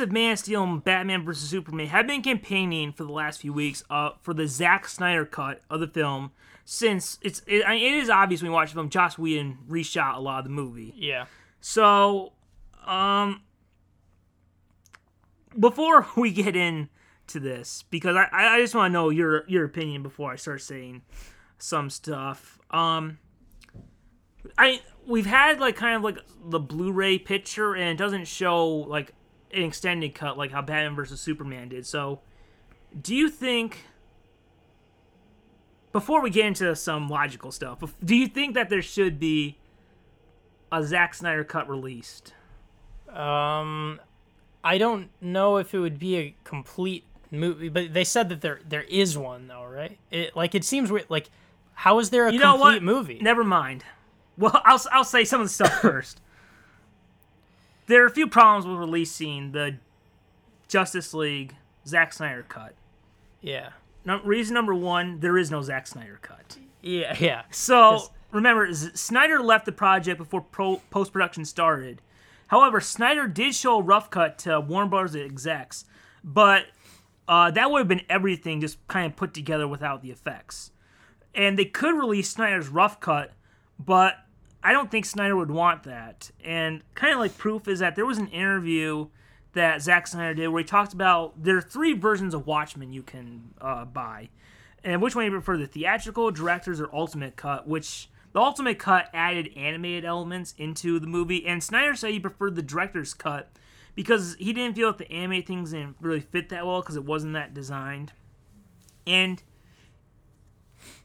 fans of Man of Steel and Batman vs Superman have been campaigning for the last few weeks uh, for the Zack Snyder cut of the film. Since it's it, I mean, it is obvious when you watch the film, Joss Whedon reshot a lot of the movie. Yeah. So, um, before we get into this, because I, I just want to know your your opinion before I start saying some stuff. Um, I we've had like kind of like the Blu-ray picture, and it doesn't show like an extended cut like how Batman versus Superman did. So, do you think? Before we get into some logical stuff, do you think that there should be a Zack Snyder cut released? Um, I don't know if it would be a complete movie, but they said that there there is one though, right? It like it seems weird. Like, how is there a You know complete what? movie? Never mind. Well, I'll I'll say some of the stuff first. There are a few problems with releasing the Justice League Zack Snyder cut. Yeah, No, reason number one, there is no Zack Snyder cut. yeah, yeah. So Just- remember, Z- Snyder left the project before pro- post production started. However, Snyder did show a rough cut to Warner Bros. execs, but uh, that would have been everything just kind of put together without the effects. And they could release Snyder's rough cut, but I don't think Snyder would want that. And kind of like proof is that there was an interview that Zack Snyder did where he talked about there are three versions of Watchmen you can uh, buy, and which one you prefer, the theatrical, director's, or ultimate cut. Which the ultimate cut added animated elements into the movie, and Snyder said he preferred the director's cut because he didn't feel that the animated things didn't really fit that well because it wasn't that designed. And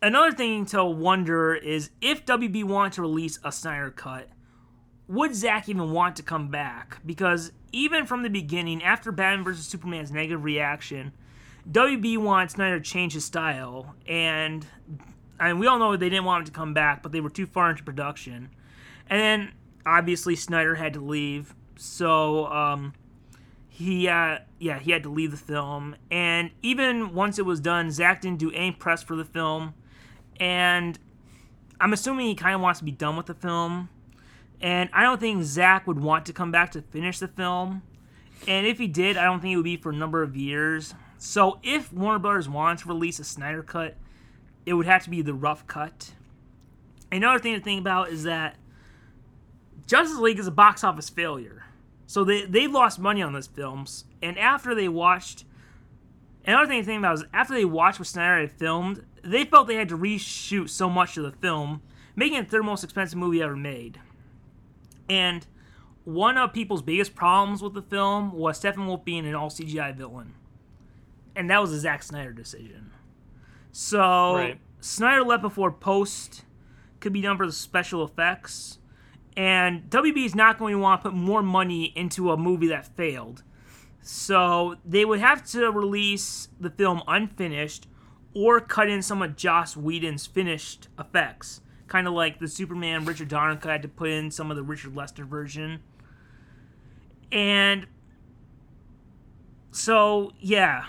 another thing to wonder is if WB wanted to release a Snyder cut, would Zack even want to come back? Because even from the beginning, after Batman vs Superman's negative reaction, WB wanted Snyder to change his style, and I mean, we all know they didn't want him to come back, but they were too far into production. And then obviously Snyder had to leave, so um, he uh, yeah he had to leave the film. And even once it was done, Zack didn't do any press for the film, and I'm assuming he kind of wants to be done with the film. And I don't think Zack would want to come back to finish the film. And if he did, I don't think it would be for a number of years. So if Warner Brothers wanted to release a Snyder cut, it would have to be the rough cut. Another thing to think about is that Justice League is a box office failure. So they they lost money on those films. And after they watched another thing to think about is after they watched what Snyder had filmed, they felt they had to reshoot so much of the film, making it the third most expensive movie ever made. And one of people's biggest problems with the film was Steppenwolf being an all CGI villain. And that was a Zack Snyder decision. So Right. Snyder left before post could be done for the special effects. And WB is not going to want to put more money into a movie that failed. So they would have to release the film unfinished or cut in some of Joss Whedon's finished effects. Kind of like the Superman Richard Donner cut had to put in some of the Richard Lester version. And so, yeah,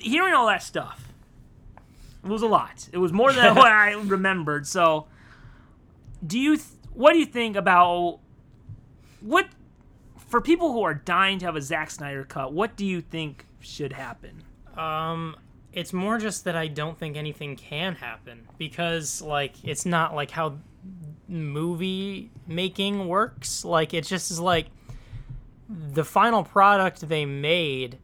hearing all that stuff it was a lot. It was more than what I remembered. So, do you th- what do you think about what for people who are dying to have a Zack Snyder cut? What do you think should happen? Um, it's more just that I don't think anything can happen because like it's not like how movie making works. Like it just is like the final product they made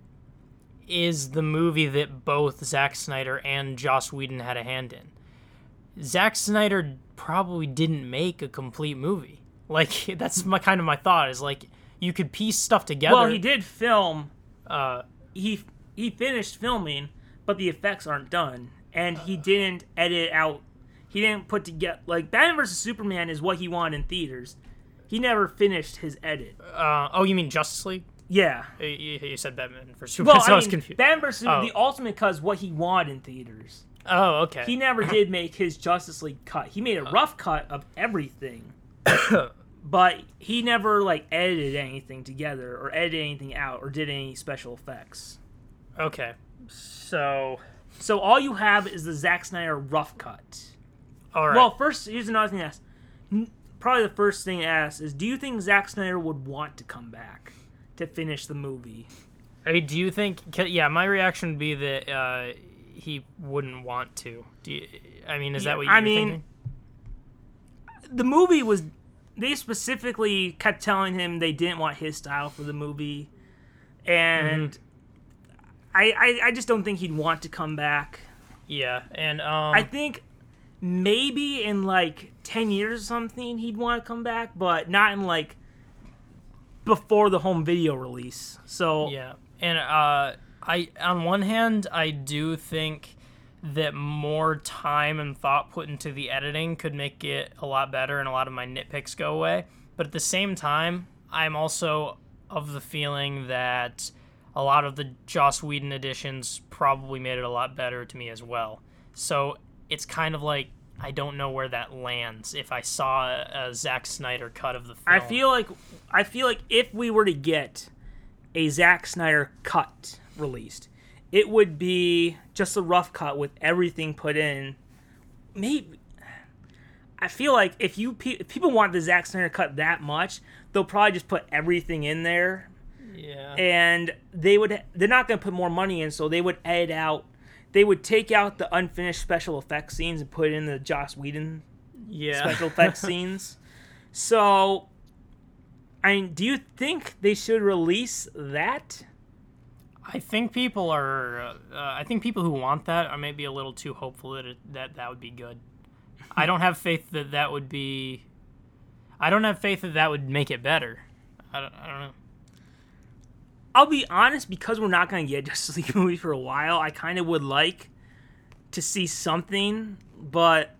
is the movie that both Zack Snyder and Joss Whedon had a hand in. Zack Snyder probably didn't make a complete movie. Like that's my kind of my thought is like you could piece stuff together. Well, he did film. Uh, He he finished filming, but the effects aren't done, and he didn't edit out. He didn't put together like Batman vs Superman is what he wanted in theaters. He never finished his edit. uh, oh, you mean Justice League? Yeah. You, you you said Batman for Superman, Well, so I, I was mean, confused. Batman vs Oh. the Ultimate Cut is what he wanted in theaters. oh, okay. He never did make his Justice League cut. He made a rough cut of everything. but he never like edited anything together or edited anything out or did any special effects. okay. So, So all you have is the Zack Snyder rough cut. all right. Well, first here's another thing to ask. Probably the first thing to ask is do you think Zack Snyder would want to come back? to finish the movie. Hey, do you think? Yeah, my reaction would be that uh, he wouldn't want to. Do you, I mean, is Yeah, that what you're I mean, thinking? The movie was they specifically kept telling him they didn't want his style for the movie, and Mm-hmm. I, I I just don't think he'd want to come back. Yeah, and um, I think maybe in like 10 years or something he'd want to come back, but not in like before the home video release. So Yeah, and uh, I on one hand, I do think that more time and thought put into the editing could make it a lot better, and a lot of my nitpicks go away. But at the same time, I'm also of the feeling that a lot of the Joss Whedon editions probably made it a lot better to me as well. So it's kind of like I don't know where that lands if I saw a, a Zack Snyder cut of the film. I feel like I feel like if we were to get a Zack Snyder cut released, it would be just a rough cut with everything put in. Maybe I feel like if you pe- if people want the Zack Snyder cut that much, they'll probably just put everything in there yeah. and they would they're not going to put more money in so they would edit out they would take out the unfinished special effects scenes and put in the Joss Whedon yeah. special effects scenes so I mean do you think they should release that I think people are. Uh, I think people who want that are maybe a little too hopeful that it, that that would be good. I don't have faith that that would be. I don't have faith that that would make it better. I don't, I don't know. I'll be honest because we're not going to get Justice League movie for a while I kind of would like to see something but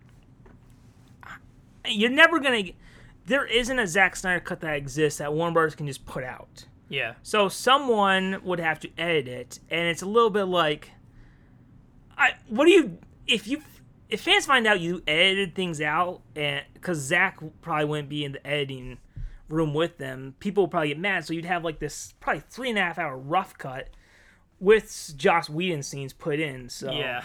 you're never going to there isn't a Zack Snyder cut that exists that Warner Brothers can just put out Yeah. So someone would have to edit it, and it's a little bit like, I what do you if you if fans find out you edited things out, and because Zack probably wouldn't be in the editing room with them, people would probably get mad. So you'd have like this probably three and a half hour rough cut with Joss Whedon scenes put in. So Yeah.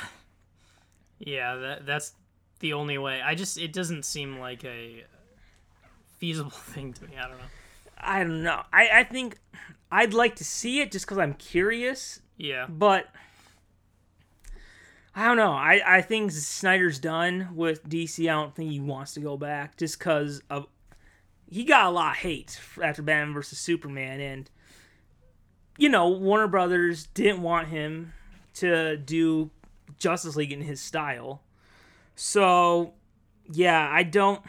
Yeah. That that's the only way. I just it doesn't seem like a feasible thing to me. I don't know. I don't know. I I think I'd like to see it just because I'm curious. Yeah. but I don't know. I, I think Snyder's done with DC. I don't think he wants to go back just because of he got a lot of hate after Batman versus Superman, and you know Warner Brothers didn't want him to do Justice League in his style. So yeah, I don't.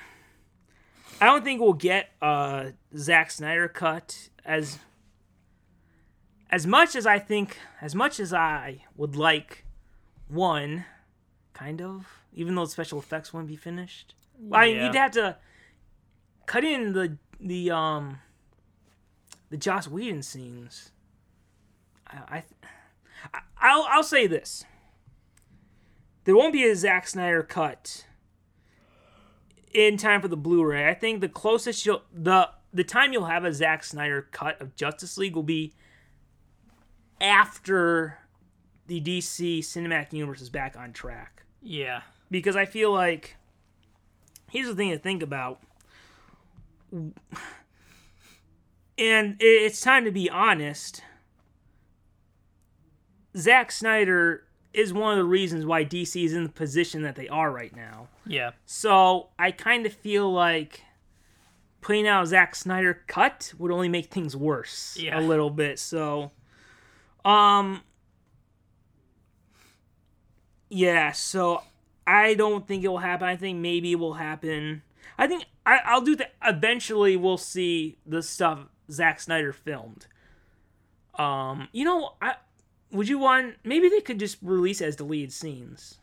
I don't think we'll get a Zack Snyder cut as as much as I think, as much as I would like one, kind of, even though the special effects wouldn't be finished. Well, I mean, you'd have to cut in the the um the Joss Whedon scenes. I, I I'll I'll say this: there won't be a Zack Snyder cut in time for the Blu-ray. I think the closest you'll the the time you'll have a Zack Snyder cut of Justice League will be after the DC cinematic universe is back on track. Yeah. Because I feel like here's the thing to think about. And it's time to be honest. Zack Snyder is one of the reasons why DC is in the position that they are right now. Yeah. So I kind of feel like putting out a Zack Snyder cut would only make things worse Yeah. a little bit. So, um, yeah. So I don't think it will happen. I think maybe it will happen. I think I, I'll do that. Eventually, we'll see the stuff Zack Snyder filmed. Um, you know, I would you want maybe they could just release as deleted scenes.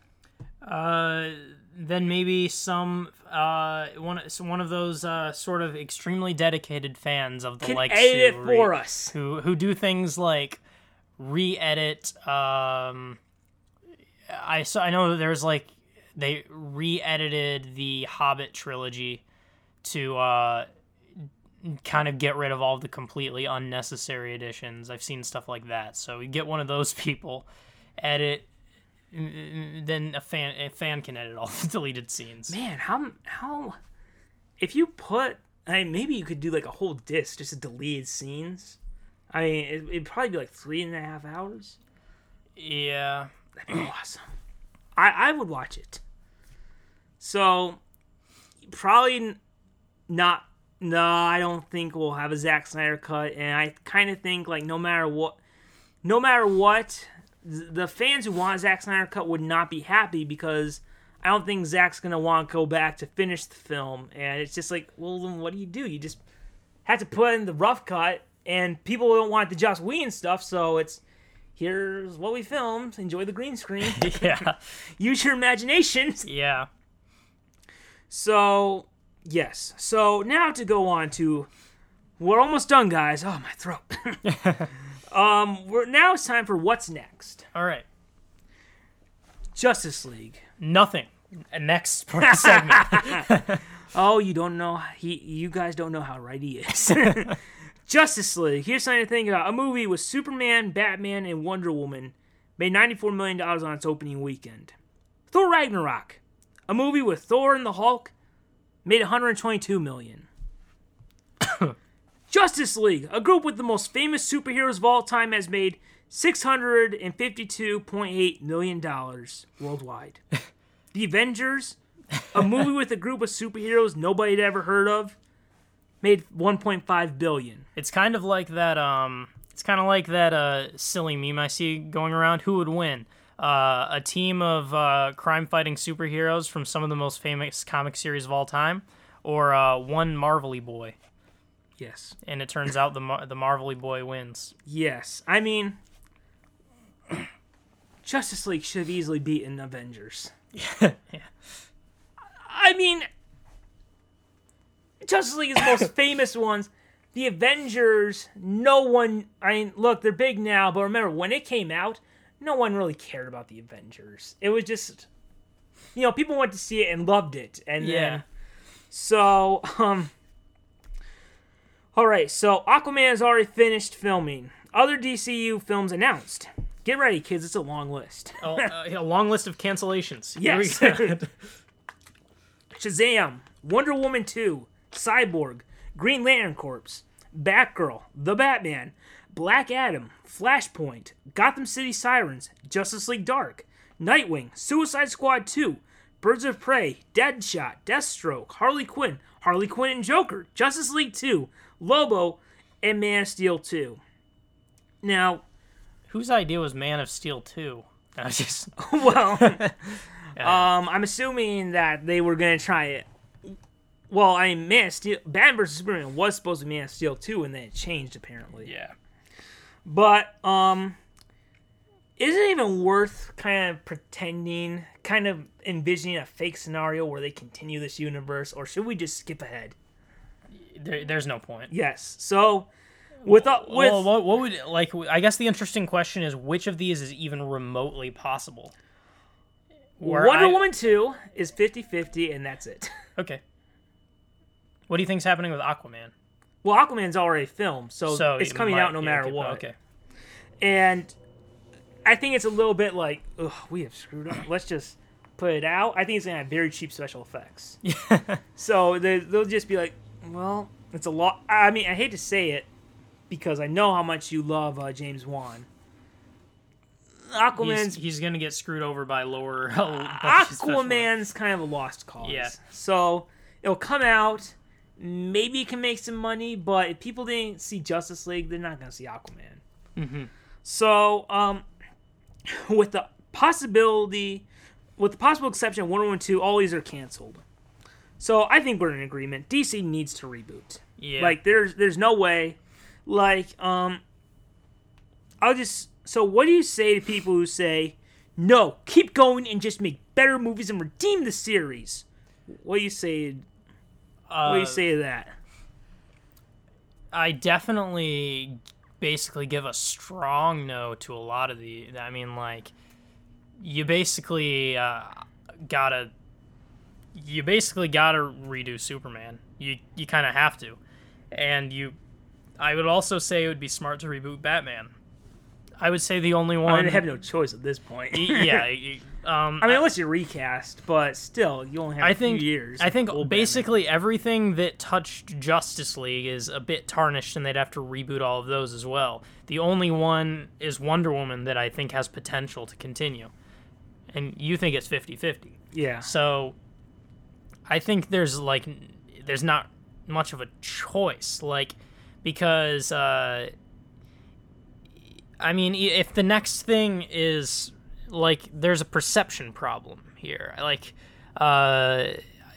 Uh, then maybe some uh one so one of those uh sort of extremely dedicated fans of the Can likes edit for re- us. who who do things like re-edit um I saw I know that there's like they re-edited the Hobbit trilogy to uh kind of get rid of all the completely unnecessary additions. I've seen stuff like that. So you get one of those people, edit, then a fan a fan can edit all the deleted scenes. Man, how how if you put I mean, maybe you could do like a whole disc just of deleted scenes. I mean, it, it'd probably be like three and a half hours. Yeah. That'd be awesome. I I would watch it. So probably not. No, I don't think we'll have a Zack Snyder cut, and I kind of think like no matter what, no matter what, the fans who want Zack Snyder cut would not be happy because I don't think Zack's gonna want to go back to finish the film, and it's just like, well, then what do you do? You just have to put in the rough cut, and people don't want the Joss Whedon stuff, so it's here's what we filmed. Enjoy the green screen. Yeah. Use your imagination. Yeah. So, yes. So now to go on to, we're almost done, guys. Oh my throat. um, we're now it's time for what's next. All right. Justice League. Nothing. Next part of the segment. Oh, you don't know. He, you guys don't know how right he is. Justice League. Here's something to think about. A movie with Superman, Batman, and Wonder Woman made $94 million on its opening weekend. Thor Ragnarok. A movie with Thor and the Hulk made 122 million. Justice League, a group with the most famous superheroes of all time, has made $652.8 million worldwide. the Avengers, a movie with a group of superheroes nobody had ever heard of, made 1.5 billion. it's kind of like that. Um, it's kind of like that uh, silly meme I see going around. Who would win? Uh, a team of uh, crime-fighting superheroes from some of the most famous comic series of all time, or uh, one Marvelly boy? Yes. And it turns out the Mar- the Marvelly boy wins. Yes. I mean, Justice League should have easily beaten Avengers. yeah. I mean, Justice League is the most famous ones. The Avengers, no one. I mean, look, they're big now, but remember when it came out, no one really cared about the Avengers. It was just, you know, people went to see it and loved it, and Yeah. then so um. All right, so Aquaman has already finished filming. Other DCU films announced. Get ready, kids. It's a long list. Oh, uh, a long list of cancellations. Here Yes. Shazam, Wonder Woman 2, Cyborg, Green Lantern Corps, Batgirl, The Batman, Black Adam, Flashpoint, Gotham City Sirens, Justice League Dark, Nightwing, Suicide Squad 2, Birds of Prey, Deadshot, Deathstroke, Harley Quinn, Harley Quinn and Joker, Justice League 2, Lobo, and Man of Steel 2. Now, Whose idea was Man of Steel 2? I was just well, um, I'm assuming that they were gonna try it. Well, I mean, Man of Steel, Batman vs Superman was supposed to be Man of Steel too, and then it changed apparently. yeah. But um, is it even worth kind of pretending, kind of envisioning a fake scenario where they continue this universe, or should we just skip ahead? There, there's no point. Yes. So, with uh, with well, what, what would like? I guess the interesting question is which of these is even remotely possible. Where Wonder I- Woman two is 50-50, and that's it. Okay. What do you think's happening with Aquaman? Well, Aquaman's already filmed, so, So it's coming might- out no matter okay, what. Okay. and I think it's a little bit like, ugh, we have screwed up. Let's just put it out. I think it's gonna have very cheap special effects. so they, they'll just be like, well, it's a lot. I mean, I hate to say it because I know how much you love uh, James Wan. Aquaman's He's, he's gonna get screwed over by lower. Aquaman's kind of a lost cause. Yeah. So it'll come out. Maybe it can make some money, but if people didn't see Justice League, they're not gonna see Aquaman. Mm-hmm. So, um, with the possibility, with the possible exception of Wonder Woman two, all these are canceled. So I think we're in agreement. DC needs to reboot. Yeah. Like there's there's no way. Like um, I'll just. So what do you say to people who say, no, keep going and just make better movies and redeem the series? What do you say? Uh, What do you say to that? I definitely basically give a strong no to a lot of the. I mean, like, you basically uh, gotta. You basically gotta redo Superman. You you kind of have to, and you. I would also say it would be smart to reboot Batman. I would say the only I one. mean, they have no choice at this point. Yeah, Um, I mean, unless you recast, but still, you only have I a think few years. I think basically everything that touched Justice League is a bit tarnished, and they'd have to reboot all of those as well. The only one is Wonder Woman that I think has potential to continue, and you think it's 50-50. Yeah. So I think there's like there's not much of a choice, like because uh, I mean, if the next thing is like there's a perception problem here, like uh,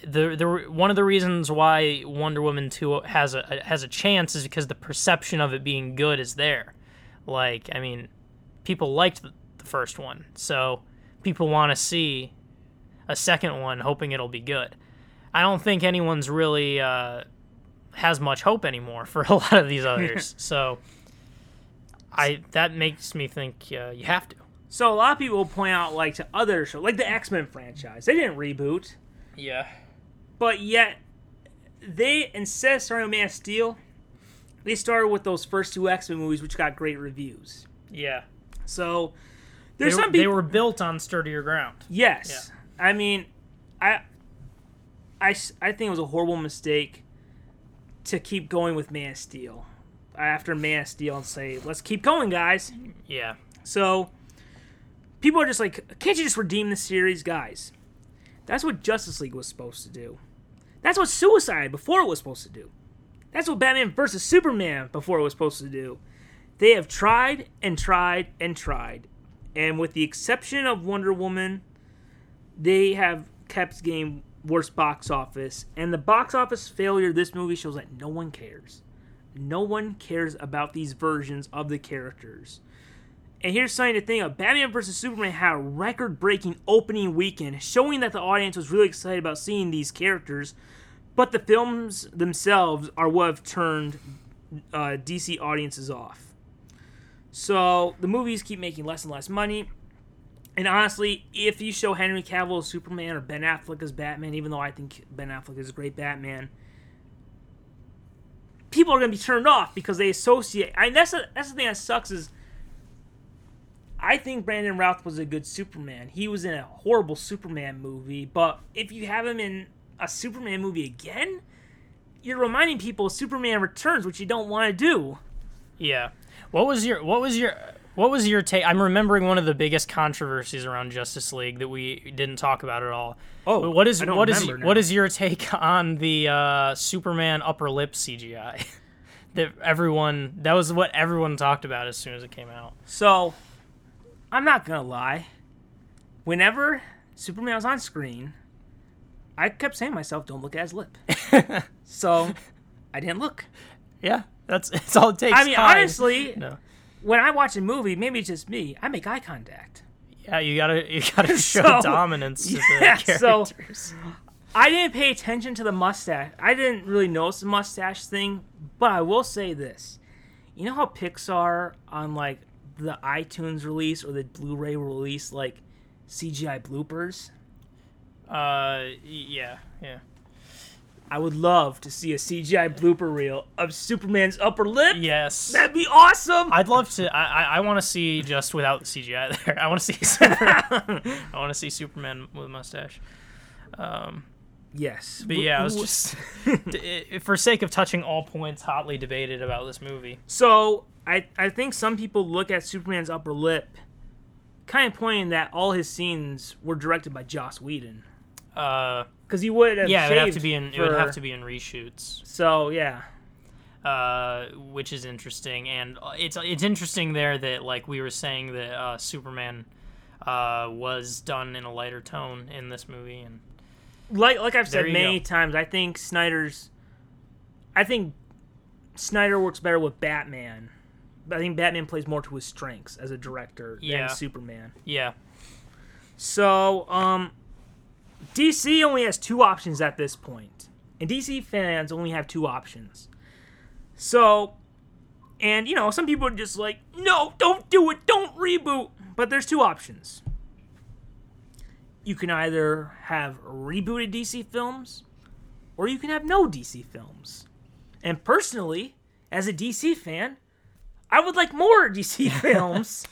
the the one of the reasons why Wonder Woman two has a has a chance is because the perception of it being good is there. Like, I mean, people liked the, the first one, so people want to see a second one, hoping it'll be good. I don't think anyone's really uh, has much hope anymore for a lot of these others. so, I that makes me think uh, you have to. So a lot of people point out, like to other shows, like the X Men franchise, they didn't reboot, Yeah. but yet they instead of starting with Man of Steel, they started with those first two X Men movies, which got great reviews. Yeah. So They, there's were- some they were built on sturdier ground. Yes, I mean, I, I, I think it was a horrible mistake to keep going with Man of Steel after Man of Steel and say, let's keep going, guys. Yeah. So people are just like, can't you just redeem the series, guys? That's what Justice League was supposed to do. That's what Suicide before it was supposed to do. That's what Batman versus Superman before it was supposed to do. They have tried and tried and tried, and with the exception of Wonder Woman, they have kept game worse box office. And the box office failure this movie shows that no one cares. No one cares about these versions of the characters. And here's something to think of Batman vs. Superman had a record breaking opening weekend, showing that the audience was really excited about seeing these characters. But the films themselves are what have turned uh, DC audiences off. So the movies keep making less and less money. And honestly, if you show Henry Cavill as Superman or Ben Affleck as Batman, even though I think Ben Affleck is a great Batman, people are going to be turned off because they associate. I that's the, that's the thing that sucks is. I think Brandon Routh was a good Superman. He was in a horrible Superman movie, but if you have him in a Superman movie again, you're reminding people Superman Returns, which you don't want to do. Yeah. What was your what was your what was your take? I'm remembering one of the biggest controversies around Justice League that we didn't talk about at all. Oh, what is what is now. what is your take on the uh, Superman upper lip CGI? that everyone that was what everyone talked about as soon as it came out. So, I'm not gonna lie. Whenever Superman was on screen, I kept saying to myself, "Don't look at his lip." so, I didn't look. Yeah, that's that's all it takes. I mean, Time. honestly, no. when I watch a movie, maybe it's just me. I make eye contact. Yeah, you gotta you gotta show So- dominance to Yeah, the so- I didn't pay attention to the mustache. I didn't really notice the mustache thing, but I will say this. You know how Pixar on like the iTunes release or the Blu-ray release like CGI bloopers? uh, yeah, yeah. I would love to see a CGI blooper reel of Superman's upper lip. Yes. That'd be awesome. I'd love to. I I, I want to see just without the CGI there. I want to see. Superman, I want to see Superman with a mustache. Um, yes. but yeah, I was just for sake of touching all points hotly debated about this movie. So I I think some people look at Superman's upper lip, kind of pointing that all his scenes were directed by Joss Whedon Uh, because he would have yeah, it would have to be in. It would have to be in reshoots. So yeah, uh, which is interesting. And uh, it's it's interesting there that like we were saying that uh, Superman uh, was done in a lighter tone in this movie, and like like I've said many go. times, I think Snyder's. I think Snyder works better with Batman. But I think Batman plays more to his strengths as a director Yeah. than Superman. yeah, So, um, DC only has two options at this point, and DC fans only have two options. So, and you know, some people are just like, "No, don't do it, don't reboot." But there's two options. You can either have rebooted DC films, or you can have no DC films. And personally, as a DC fan, I would like more DC films.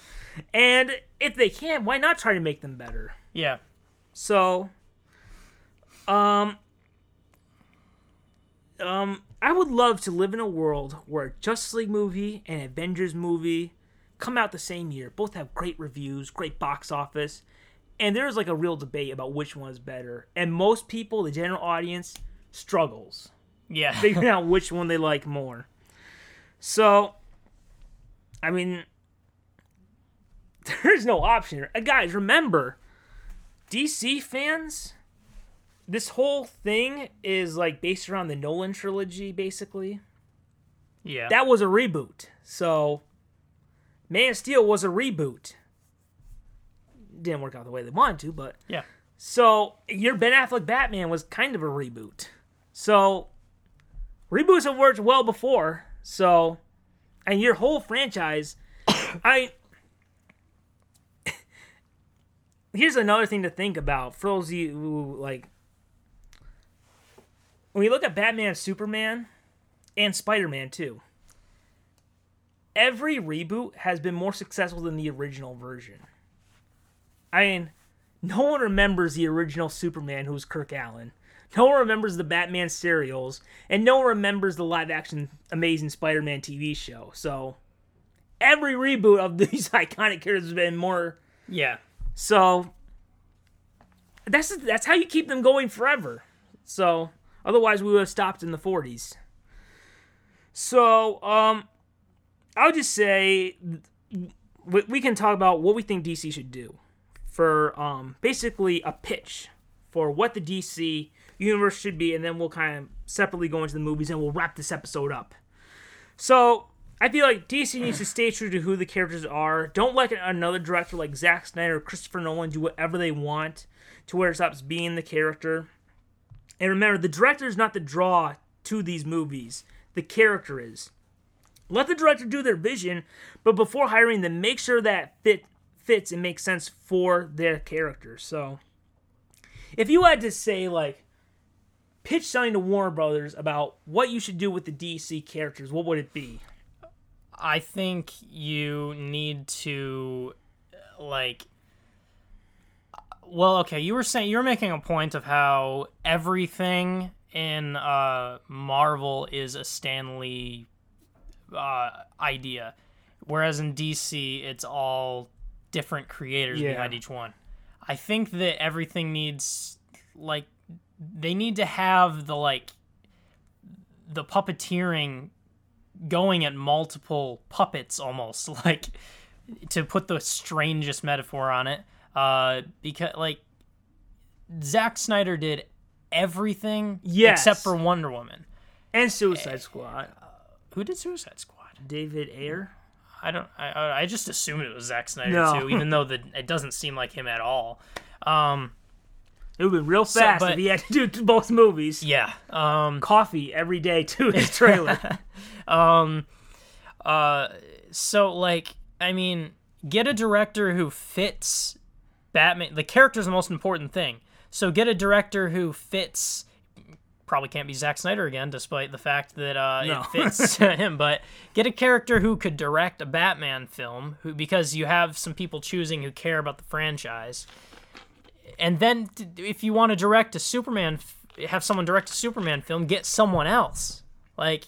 and if they can, why not try to make them better? Yeah. So, um, um, I would love to live in a world where a Justice League movie and Avengers movie come out the same year. Both have great reviews, great box office, and there's like a real debate about which one is better. And most people, the general audience, struggles Yeah. figuring out which one they like more. So, I mean, there's no option. Uh, Guys, remember, DC fans, this whole thing is like based around the Nolan trilogy, basically. yeah. That was a reboot. So, Man of Steel was a reboot. Didn't work out the way they wanted to, but yeah. so your Ben Affleck Batman was kind of a reboot. So reboots have worked well before. So and your whole franchise, I. Here's another thing to think about for those you who like. When you look at Batman, Superman, and Spider Man too, every reboot has been more successful than the original version. I mean, no one remembers the original Superman, who was Kirk Alyn. No one remembers the Batman serials, and no one remembers the live-action Amazing Spider-Man TV show. So, every reboot of these iconic characters has been more. Yeah. So, that's that's how you keep them going forever. So, otherwise, we would have stopped in the '40s. So, um, I'll just say we, we can talk about what we think DC should do for um basically a pitch for what the DC universe should be, and then we'll kind of separately go into the movies and we'll wrap this episode up. So I feel like DC needs to stay true to who the characters are. Don't let another director like Zack Snyder or Christopher Nolan do whatever they want to where it stops being the character. And remember, the director is not the draw to these movies. The character is. Let the director do their vision, but before hiring them, make sure that fit fits and makes sense for their character. So, if you had to say like pitch something to Warner Brothers about what you should do with the DC characters, what would it be? I think you need to like well, okay, you were saying you were making a point of how everything in uh Marvel is a Stan Lee uh idea. Whereas in DC it's all different creators Yeah. behind each one. I think that everything needs like they need to have the like the puppeteering going at multiple puppets almost like to put the strangest metaphor on it uh because like Zack Snyder did everything Yes. except for Wonder Woman. And Suicide Squad. Who did Suicide Squad? David Ayer. I don't. I, I just assumed it was Zack Snyder No. too, even though the it doesn't seem like him at all. Um, It would be real fast but- if he had to do both movies. yeah. Um, Coffee every day to his trailer. um, uh, so like, I mean, get a director who fits Batman. The character is the most important thing. So get a director who fits. Probably can't be Zack Snyder again, despite the fact that uh, No. it fits him. But get a character who could direct a Batman film, who because you have some people choosing who care about the franchise. And then, if you want to direct a Superman, have someone direct a Superman film, get someone else. Like,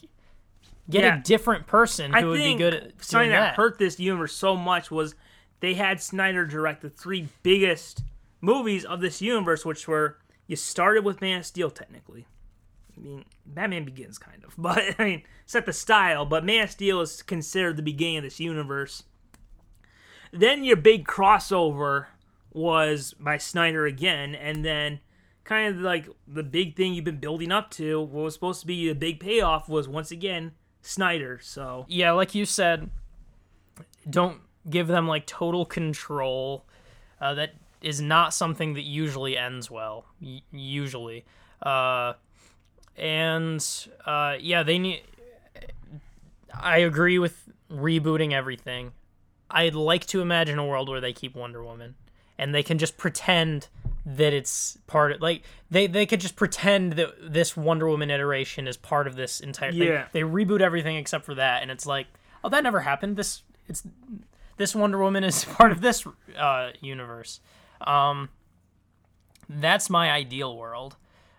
get Yeah. a different person who I would be good at something that. that. hurt this universe so much was they had Snyder direct the three biggest movies of this universe, which were you started with Man of Steel technically. I mean, Batman Begins kind of, but I mean, set the style. But Man of Steel is considered the beginning of this universe. Then your big crossover was by Snyder again, and then kind of like the big thing you've been building up to, what was supposed to be a big payoff, was once again Snyder. So yeah, like you said, don't give them like total control. Uh, that is not something that usually ends well. Y- usually, uh, and uh, yeah, they need. I agree with rebooting everything. I'd like to imagine a world where they keep Wonder Woman, and they can just pretend that it's part of like they they could just pretend that this Wonder Woman iteration is part of this entire thing. Yeah. They reboot everything except for that, and it's like, oh, that never happened. This it's this Wonder Woman is part of this uh, universe. Um, That's my ideal world.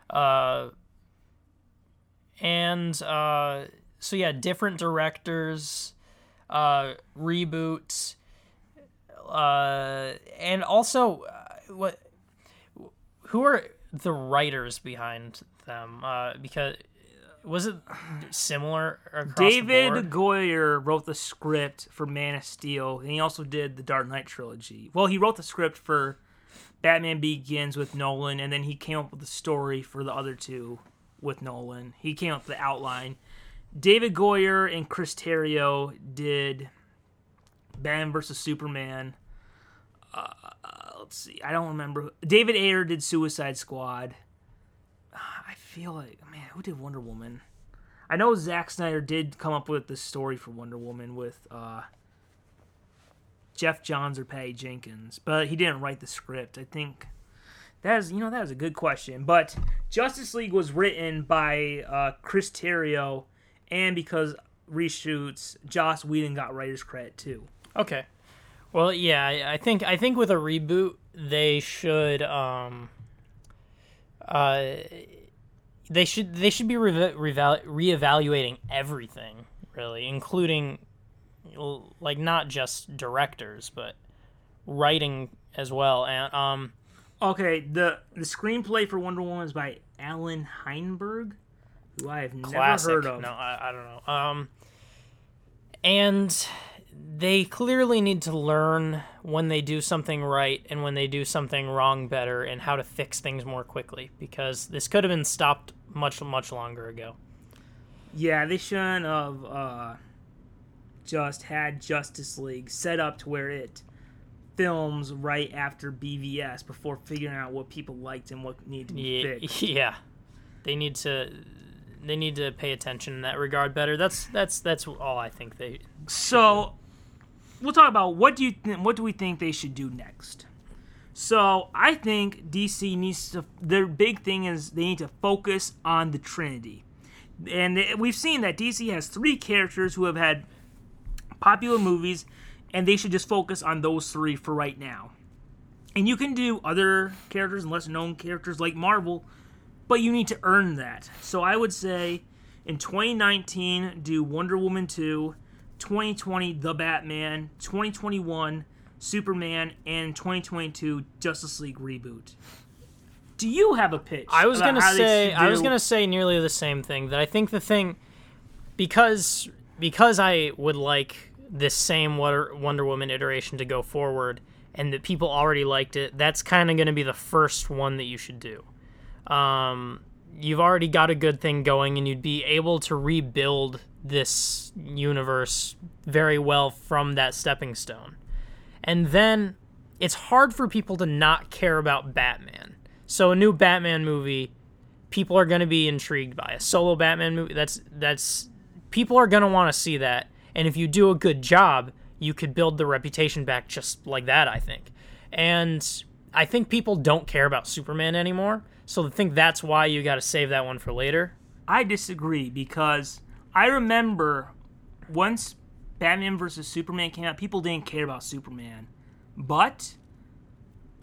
Uh, and uh, so yeah, different directors, uh, reboots, uh, and also uh, what? Who are the writers behind them? Uh, because was it similar David? Goyer wrote the script for Man of Steel, and he also did the Dark Knight trilogy. Well, he wrote the script for Batman Begins with Nolan, and then he came up with the story for the other two with Nolan. He came up with the outline. David Goyer and Chris Terrio did Batman versus Superman. Uh, let's see, I don't remember. David Ayer did Suicide Squad. I feel like, man, who did Wonder Woman? I know Zack Snyder did come up with the story for Wonder Woman with uh, Geoff Johns or Patty Jenkins, but he didn't write the script. I think that is, you know, that is a good question. But Justice League was written by uh, Chris Terrio, and because reshoots, Joss Whedon got writer's credit too. Okay. Well, yeah, I, think I think with a reboot they should um uh they should they should be re- reevaluating everything really, including like not just directors but writing as well. And um Okay, the the screenplay for Wonder Woman is by Allan Heinberg, who I have never heard of. No, I, I don't know. Um, and they clearly need to learn when they do something right and when they do something wrong better and how to fix things more quickly because this could have been stopped much much longer ago. Yeah, they shouldn't have uh, just had Justice League set up to where it films right after BVS before figuring out what people liked and what needed to be Yeah, fixed. yeah. They need to they need to pay attention in that regard better. That's that's that's all I think they So, we'll talk about what do you th- what do we think they should do next. So I think DC needs to. Their big thing is they need to focus on the Trinity, and they, we've seen that DC has three characters who have had popular movies, and they should just focus on those three for right now. And you can do other characters and less known characters like Marvel, but you need to earn that. So I would say in 2019, do Wonder Woman 2, 2020, The Batman, 2021, Superman, and 2022, Justice League reboot. Do you have a pitch? I was gonna say I was gonna say nearly the same thing. That I think the thing because because I would like this same Wonder, Woman iteration to go forward, and that people already liked it. That's kind of gonna be the first one that you should do. Um, you've already got a good thing going, and you'd be able to rebuild this universe very well from that stepping stone. And then it's hard for people to not care about Batman. So a new Batman movie, people are going to be intrigued by a solo Batman movie. That's that's people are going to want to see that. And if you do a good job, you could build the reputation back just like that, I think. And I think people don't care about Superman anymore. So I think that's why you got to save that one for later. I disagree because I remember once Batman versus Superman came out, people didn't care about Superman, but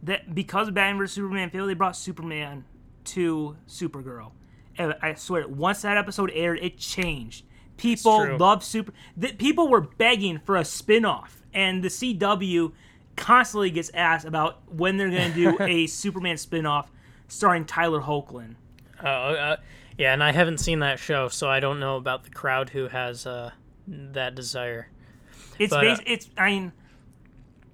that because Batman versus Superman failed, they brought Superman to Supergirl. And I swear, once that episode aired, it changed. People love Super. The, people were begging for a spin-off, and the CW constantly gets asked about when they're going to do a Superman spin-off starring Tyler Hoechlin. Uh, uh, yeah, and I haven't seen that show, so I don't know about the crowd who has uh, that desire. It's But, uh, bas- it's I mean,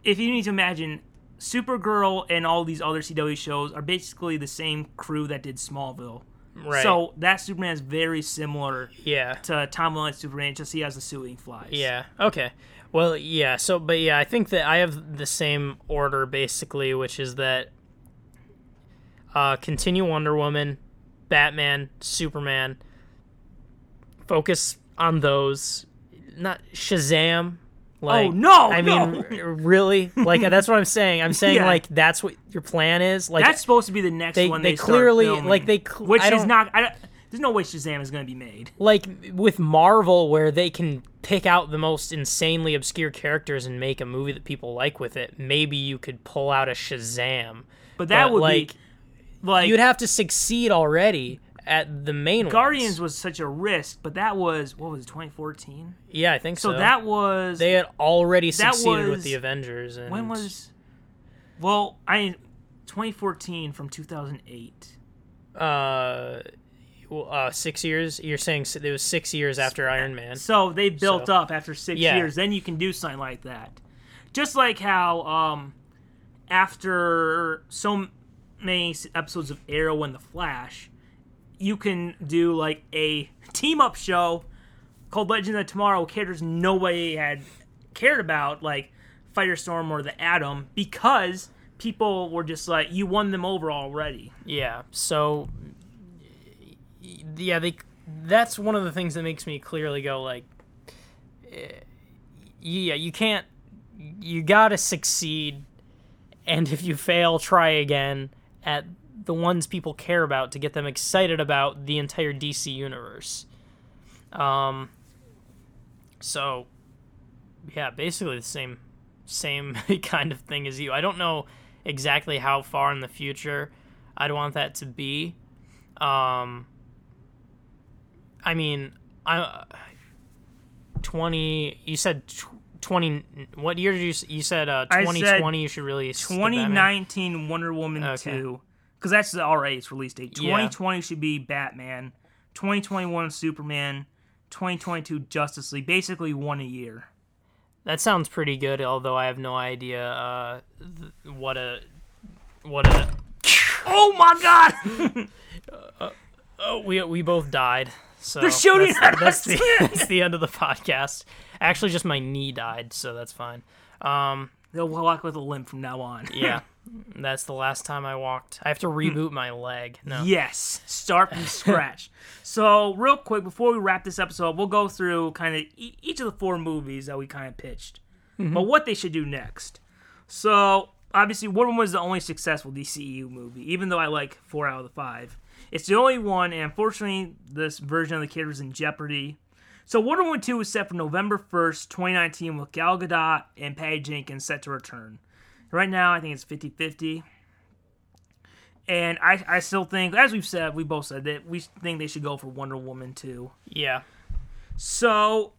if you need to imagine, Supergirl and all these other CW shows are basically the same crew that did Smallville. Right. So that Superman is very similar yeah. to Tom Welling Superman, just he has the suing flies. Yeah. Okay. Well, yeah. So, but yeah, I think that I have the same order basically, which is that uh, continue Wonder Woman, Batman, Superman. Focus on those, not Shazam. Oh, like, Oh, no, I mean, really? Like that's what I'm saying. I'm saying Yeah. like that's what your plan is. Like That's supposed to be the next they- one. they They, clearly- filming, like, they cl- which I is don't, there's no way Shazam is going to be made. like with Marvel where they can pick out the most insanely obscure characters and make a movie that people like with it, maybe you could pull out a Shazam. But that But, would like be like you'd have to succeed already at the main ones. Guardians was such a risk, but that was what was it, 2014? Yeah, I think so. So that was they had already succeeded with the Avengers. And when was well, I 2014 from 2008. uh, well, uh, six years? You're saying it was six years after Iron Man. So they built So- up after six Yeah. years. Then you can do something like that. Just like how um, after so many episodes of Arrow and The Flash, you can do like a team up show called Legends of Tomorrow. Characters nobody had cared about, like Firestorm or the Atom, because people were just like, you won them over already. Yeah. So, yeah, they. That's one of the things that makes me clearly go like, eh, yeah, you can't. You gotta succeed, and if you fail, try again at the ones people care about to get them excited about the entire DC universe. Um. So, yeah, basically the same, same kind of thing as you. I don't know exactly how far in the future I'd want that to be. Um, I mean, I twenty. You said tw- twenty. What year did you? You said uh, I said twenty twenty. You should release the Batman. 2019 Wonder Woman Okay. 2. Because that's the already its release date. Yeah. 2020 should be Batman. 2021 Superman. 2022 Justice League. Basically one a year. That sounds pretty good. Although I have no idea uh, th- what a what a. Oh my god! Oh, we we both died. So They're shooting that's, at that's us. the that's the end of the podcast. Actually, just my knee died, so that's fine. Um, They'll walk with a limp from now on. yeah, that's the last time I walked. I have to hmm. reboot my leg. No. Yes, start from scratch. So, real quick, before we wrap this episode, we'll go through kind of e- each of the four movies that we kind of pitched, mm-hmm. but what they should do next. So, obviously, Wonder Woman was the only successful DCEU movie, even though I like four out of the five. It's the only one, and unfortunately, this version of the character is in jeopardy. So, Wonder Woman 2 is set for November 1st, 2019, with Gal Gadot and Patty Jenkins set to return. Right now, I think it's 50 50. And I, I still think, as we've said, we both said that we think they should go for Wonder Woman 2. Yeah. So,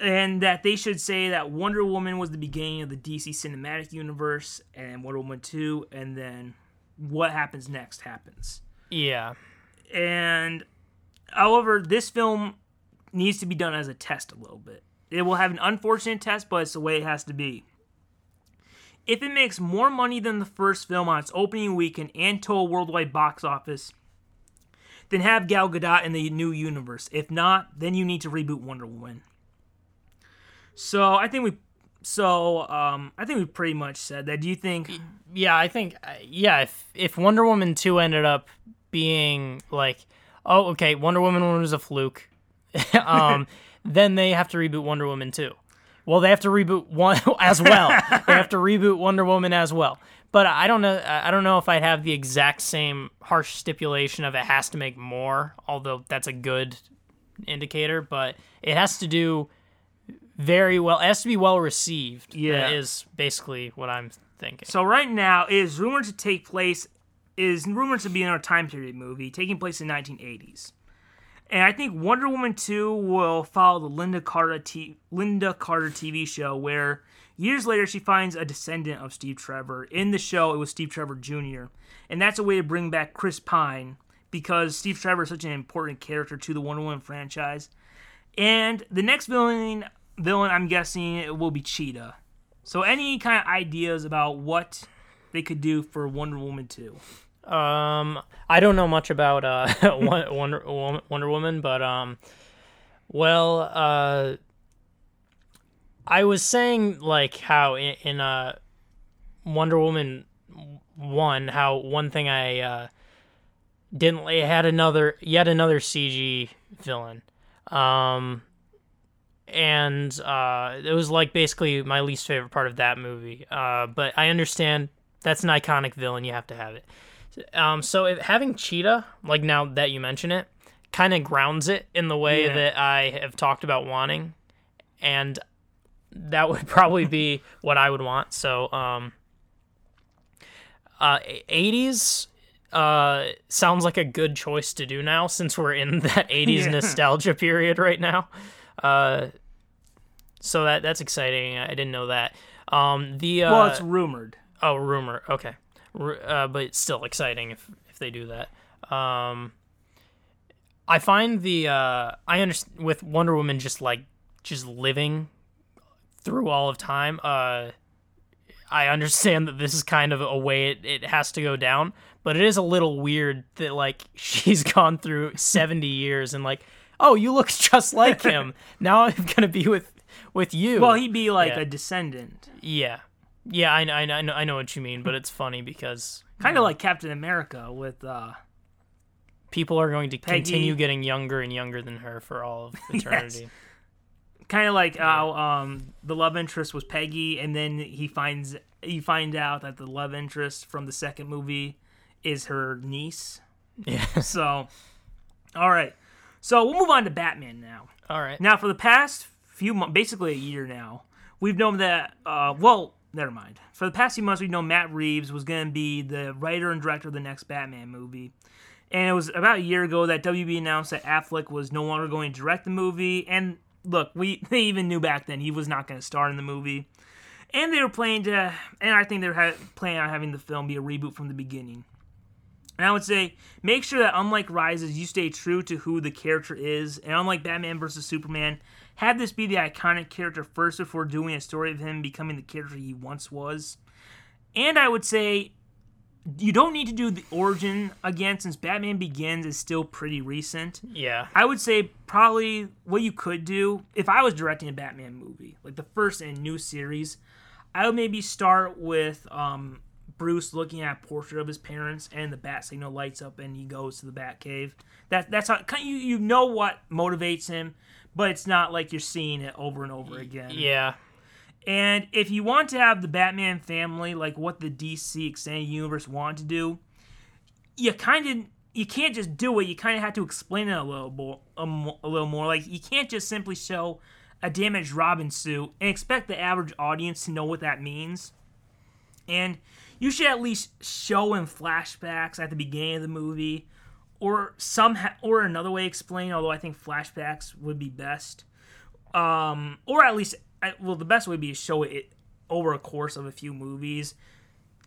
and that they should say that Wonder Woman was the beginning of the DC cinematic universe, and Wonder Woman 2, and then what happens next happens. Yeah. And, however, this film needs to be done as a test a little bit. It will have an unfortunate test, but it's the way it has to be. If it makes more money than the first film on its opening weekend and total worldwide box office, then have Gal Gadot in the new universe. If not, then you need to reboot Wonder Woman. So I think we, so um, I think we pretty much said that. Do you think? Yeah, I think uh, yeah. If if Wonder Woman two ended up being like, oh, okay, Wonder Woman one was a fluke, um, then they have to reboot Wonder Woman two. Well, they have to reboot one as well. they have to reboot Wonder Woman as well. But I don't know. I don't know if I'd have the exact same harsh stipulation of it has to make more. Although that's a good indicator, but it has to do very well. It has to be well received. Yeah. is basically what I'm thinking. So right now it is rumored to take place is rumored to be another time period movie taking place in 1980s. And I think Wonder Woman 2 will follow the Lynda Carter t- Lynda Carter TV show where years later she finds a descendant of Steve Trevor. In the show it was Steve Trevor Jr. And that's a way to bring back Chris Pine because Steve Trevor is such an important character to the Wonder Woman franchise. And the next villain villain I'm guessing it will be Cheetah. So any kind of ideas about what they could do for Wonder Woman 2? Um, I don't know much about uh Wonder Wonder Woman, but um, well, uh, I was saying like how in, in uh Wonder Woman one, how one thing I uh didn't it had another yet another CG villain, um. And uh, it was like basically my least favorite part of that movie. Uh, but I understand that's an iconic villain; you have to have it. Um, so if, having Cheetah, like now that you mention it, kind of grounds it in the way Yeah. that I have talked about wanting, and that would probably be what I would want. So, um, uh, 80s, uh, sounds like a good choice to do now since we're in that 80s Yeah. nostalgia period right now. Uh, so that that's exciting. I didn't know that. Um, the uh, well, it's rumored. Oh, rumor. Okay, uh, but it's still exciting if if they do that. Um, I find the uh, I understand with Wonder Woman just like just living through all of time. Uh, I understand that this is kind of a way it, it has to go down, but it is a little weird that like she's gone through seventy years and like, oh, you look just like him. now I'm gonna be with with you. Well, he'd be like Yeah. a descendant, Yeah, yeah, I, I, I know I know what you mean, but it's funny because kind of like Captain America with uh, people are going to Peggy. continue getting younger and younger than her for all of eternity. kind of like how um, the love interest was Peggy, and then he finds you find out that the love interest from the second movie is her niece. Yeah. So, all right. So we'll move on to Batman now. All right. Now, for the past few months, basically a year now, we've known that. Uh, well, never mind. For the past few months, we've known Matt Reeves was going to be the writer and director of the next Batman movie. And it was about a year ago that WB announced that Affleck was no longer going to direct the movie. And look, we they even knew back then he was not going to star in the movie. And they were planning to, and I think they were ha- planning on having the film be a reboot from the beginning. And I would say, make sure that unlike Rises, you stay true to who the character is. And unlike Batman vs. Superman, have this be the iconic character first before doing a story of him becoming the character he once was. And I would say, you don't need to do the origin again since Batman Begins is still pretty recent. Yeah. I would say probably what you could do if I was directing a Batman movie, like the first in a new series, I would maybe start with um, Bruce looking at a portrait of his parents and the bat signal lights up and he goes to the bat cave. That that's how you you know what motivates him, but it's not like you're seeing it over and over again. Yeah. And if you want to have the Batman family, like what the DC extended universe want to do, you kind of you can't just do it. You kind of have to explain it a little more, a, little more. Like you can't just simply show a damaged Robin suit and expect the average audience to know what that means. And you should at least show in flashbacks at the beginning of the movie, or some or another way explain. Although I think flashbacks would be best um, or at least, well, the best would be to show it over a course of a few movies.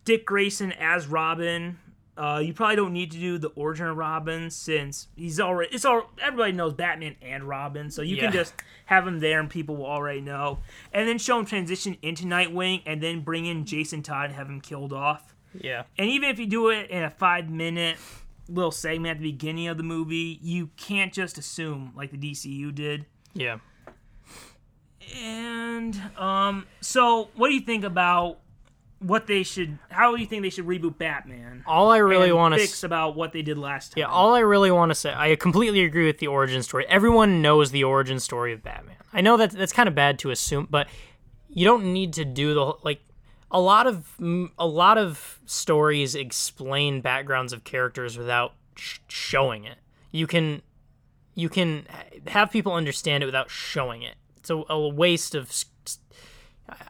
Dick Grayson as Robin. Uh, you probably don't need to do the origin of Robin since he's already. It's all everybody knows Batman and Robin, so you can just have him there and people will already know. And then show him transition into Nightwing, and then bring in Jason Todd and have him killed off. Yeah. And even if you do it in a five minute little segment at the beginning of the movie, you can't just assume like the DCU did. Yeah. And um, so what do you think about what they should? How do you think they should reboot Batman? All I really want to fix about what they did last time. Yeah, all I really want to say, I completely agree with the origin story. Everyone knows the origin story of Batman. I know that that's kind of bad to assume, but you don't need to do the whole- like a lot of a lot of stories explain backgrounds of characters without sh- showing it. You can you can have people understand it without showing it. It's a, a waste of s- s-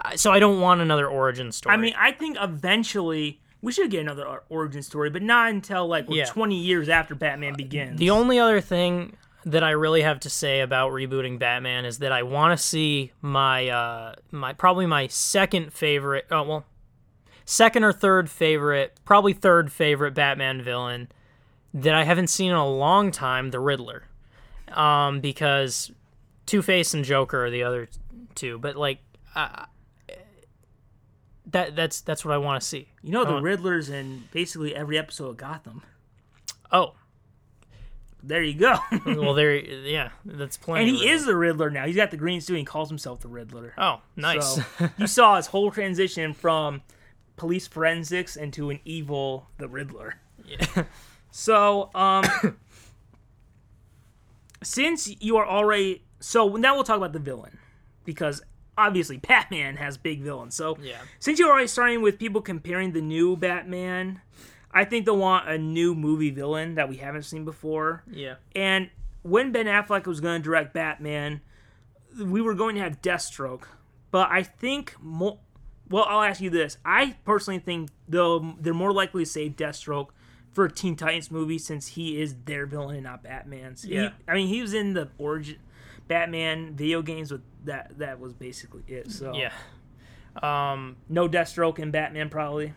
I- so I don't want another origin story. I mean, I think eventually we should get another origin story, but not until like Yeah. 20 years after Batman begins. The only other thing that I really have to say about rebooting Batman is that I want to see my uh my probably my second favorite oh well second or third favorite probably third favorite Batman villain that I haven't seen in a long time the Riddler um because Two-Face and Joker are the other two but like uh, that that's that's what I want to see you know the Oh. Riddler's in basically every episode of Gotham. oh There you go. well there yeah that's plenty and he is the Riddler now. He's got the green suit. and He calls himself the Riddler. oh nice So you saw his whole transition from police forensics into an evil the Riddler. Yeah. So, um since you are already so now we'll talk about the villain because obviously Batman has big villains. So Yeah. since you're already starting with people comparing the new Batman, I think they'll want a new movie villain that we haven't seen before. Yeah. And when Ben Affleck was going to direct Batman, we were going to have Deathstroke. But I think more. Well, I'll ask you this. I personally think they'll they're more likely to save Deathstroke for a Teen Titans movie since he is their villain and not Batman's. He- Yeah. I mean, he was in the origin Batman video games with that. That was basically it. So Yeah. Um, no Deathstroke in Batman probably.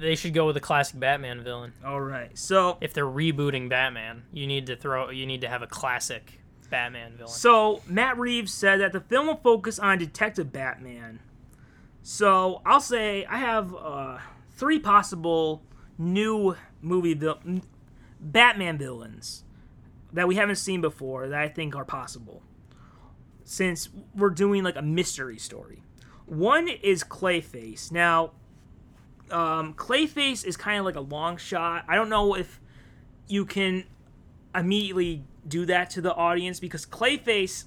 They should go with a classic Batman villain. All right. So If they're rebooting Batman, you need to throw. You need to have a classic Batman villain. So Matt Reeves said that the film will focus on Detective Batman. So I'll say I have uh, three possible new movie vil- Batman villains that we haven't seen before that I think are possible. Since we're doing like a mystery story, one is Clayface. Now, um, Clayface is kind of like a long shot. I don't know if you can immediately do that to the audience because Clayface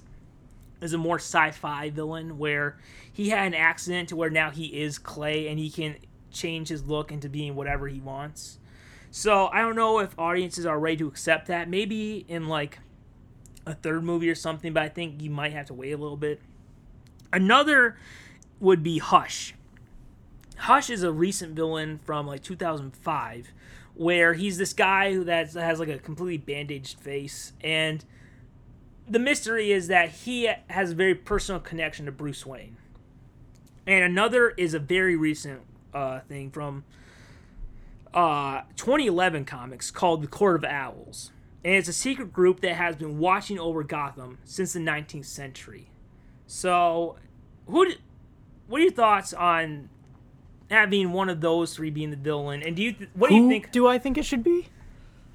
is a more sci-fi villain where he had an accident to where now he is Clay and he can change his look into being whatever he wants. So I don't know if audiences are ready to accept that. Maybe in like a third movie or something, but I think you might have to wait a little bit. Another would be Hush. Hush is a recent villain from like 2005 where he's this guy who that has like a completely bandaged face and the mystery is that he has a very personal connection to Bruce Wayne. And another is a very recent uh, thing from uh, 2011 comics called The Court of Owls. And it's a secret group that has been watching over Gotham since the 19th century. So, who? d what are your thoughts on having one of those three being the villain? And do you th- what do you think? do I think it should be?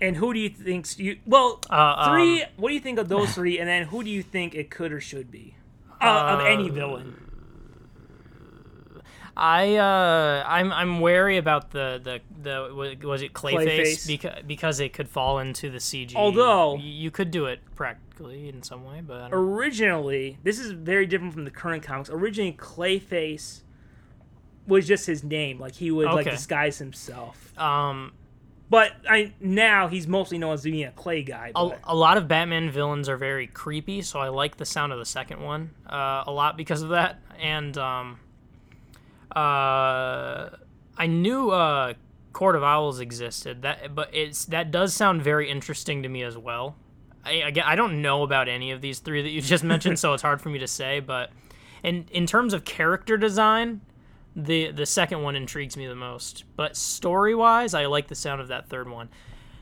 And who do you think? You well, Uh, three. um, what do you think of those three? And then who do you think it could or should be uh, of any villain? I uh, I'm I'm wary about the the the was it Clayface, Clayface. because because it could fall into the CG. Although- you could do it practically in some way, but Originally, this is very different from the current comics. Originally, Clayface was just his name, like he would like Okay. disguise himself. um But I now he's mostly known as being a Clay guy. a, But, a lot of Batman villains are very creepy, so I like the sound of the second one uh, a lot because of that. And um, uh, I knew uh, Court of Owls existed, that but it's that does sound very interesting to me as well. I, again, I don't know about any of these three that you just mentioned, so it's hard for me to say. But in in terms of character design, the the second one intrigues me the most. But story wise, I like the sound of that third one.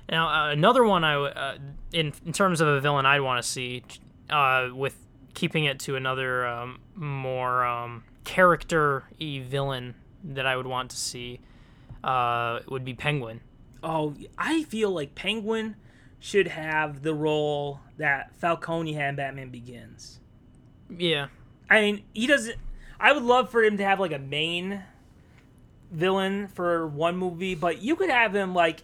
Now, uh, another one I uh, in in terms of a villain I'd want to see, uh, with keeping it to another um, more um, character-y villain that I would want to see, uh, would be Penguin. oh, I feel like Penguin should have the role that Falcone had in Batman Begins. Yeah, I mean, he doesn't. I would love for him to have like a main villain for one movie, but you could have him like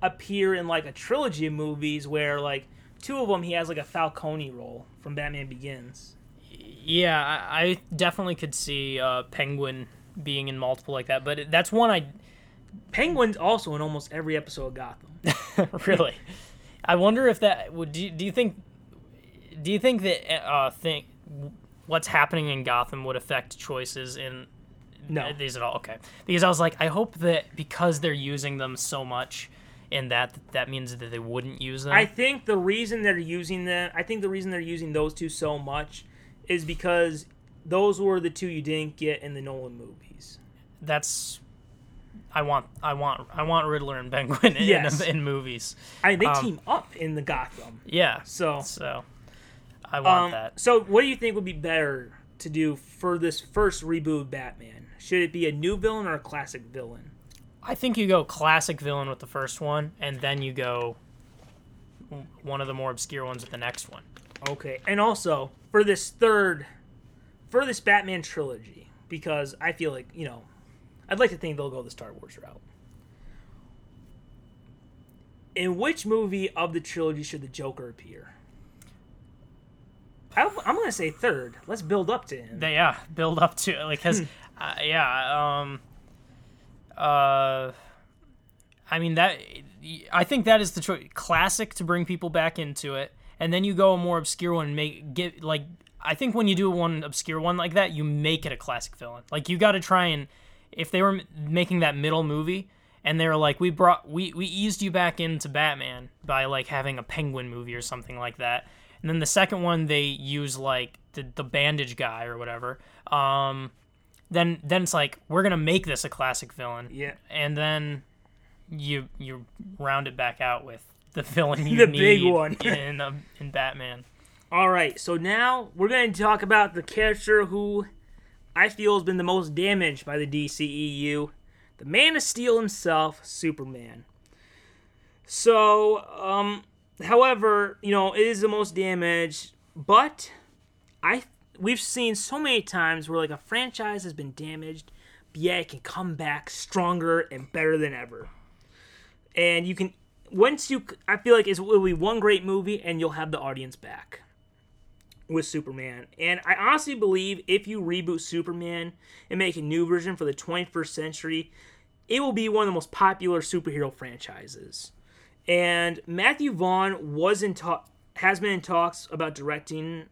appear in like a trilogy of movies where like two of them he has like a Falcone role from Batman Begins. yeah, I, I definitely could see uh, Penguin being in multiple like that. But that's one I Penguin's also in almost every episode of Gotham. really. I wonder if that would. Do you, do you think? Do you think that uh, think what's happening in Gotham would affect choices in No. these at all? Okay, because I was like, I hope that because they're using them so much, in that that means that they wouldn't use them. I think the reason they're using them, I think the reason they're using those two so much is because those were the two you didn't get in the Nolan movies. That's. I want, I want, I want Riddler and Penguin in, Yes. in, movies. I mean, they Um, team up in the Gotham. Yeah. So So, I want Um, that. So, what do you think would be better to do for this first reboot Batman? Should it be a new villain or a classic villain? I think you go classic villain with the first one, and then you go one of the more obscure ones with the next one. Okay, and also for this third, for this Batman trilogy, because I feel like you know, I'd like to think they'll go the Star Wars route. In which movie of the trilogy should the Joker appear? I, I'm gonna say third. Let's build up to him. They, yeah, build up to it, like, cause, uh, yeah, um, uh, I mean that. I think that is the choice. Classic to bring people back into it, and then you go a more obscure one. and Make get like I think when you do one obscure one like that, you make it a classic villain. Like you got to try and if they were making that middle movie and they're like, we brought we we eased you back into Batman by like having a Penguin movie or something like that. And then the second one they use like the the bandage guy or whatever. Um, then then it's like we're gonna make this a classic villain. Yeah. And then you you round it back out with the villain you The need big one. in uh, in Batman. All right, so now we're going to talk about the character who I feel has been the most damaged by the DCEU, the Man of Steel himself, Superman. So, um, however, you know, it is the most damaged, but I we've seen so many times where like a franchise has been damaged, but yet it can come back stronger and better than ever. And you can once you I feel like it will be one great movie and you'll have the audience back with Superman. And I honestly believe if you reboot Superman and make a new version for the 21st century, it will be one of the most popular superhero franchises. And Matthew Vaughn was in talk has been in talks about directing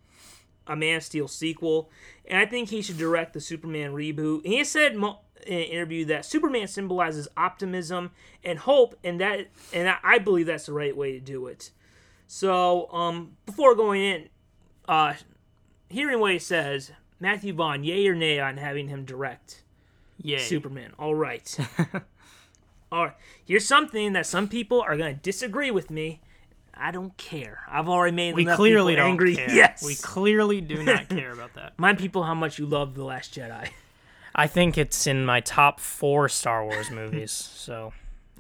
a Man of Steel sequel, and I think he should direct the Superman reboot. And he said in an interview that Superman symbolizes optimism and hope, and that and I believe that's the right way to do it. So, um, before going in, uh, hearing what he says, Matthew Vaughn, yay or nay on having him direct Yay. Superman. All right. All right. Here's something that some people are going to disagree with me. I don't care. I've already made We enough clearly people angry. care. Yes. We clearly do not care about that. Mind people how much you love The Last Jedi. I think it's in my top four Star Wars movies. So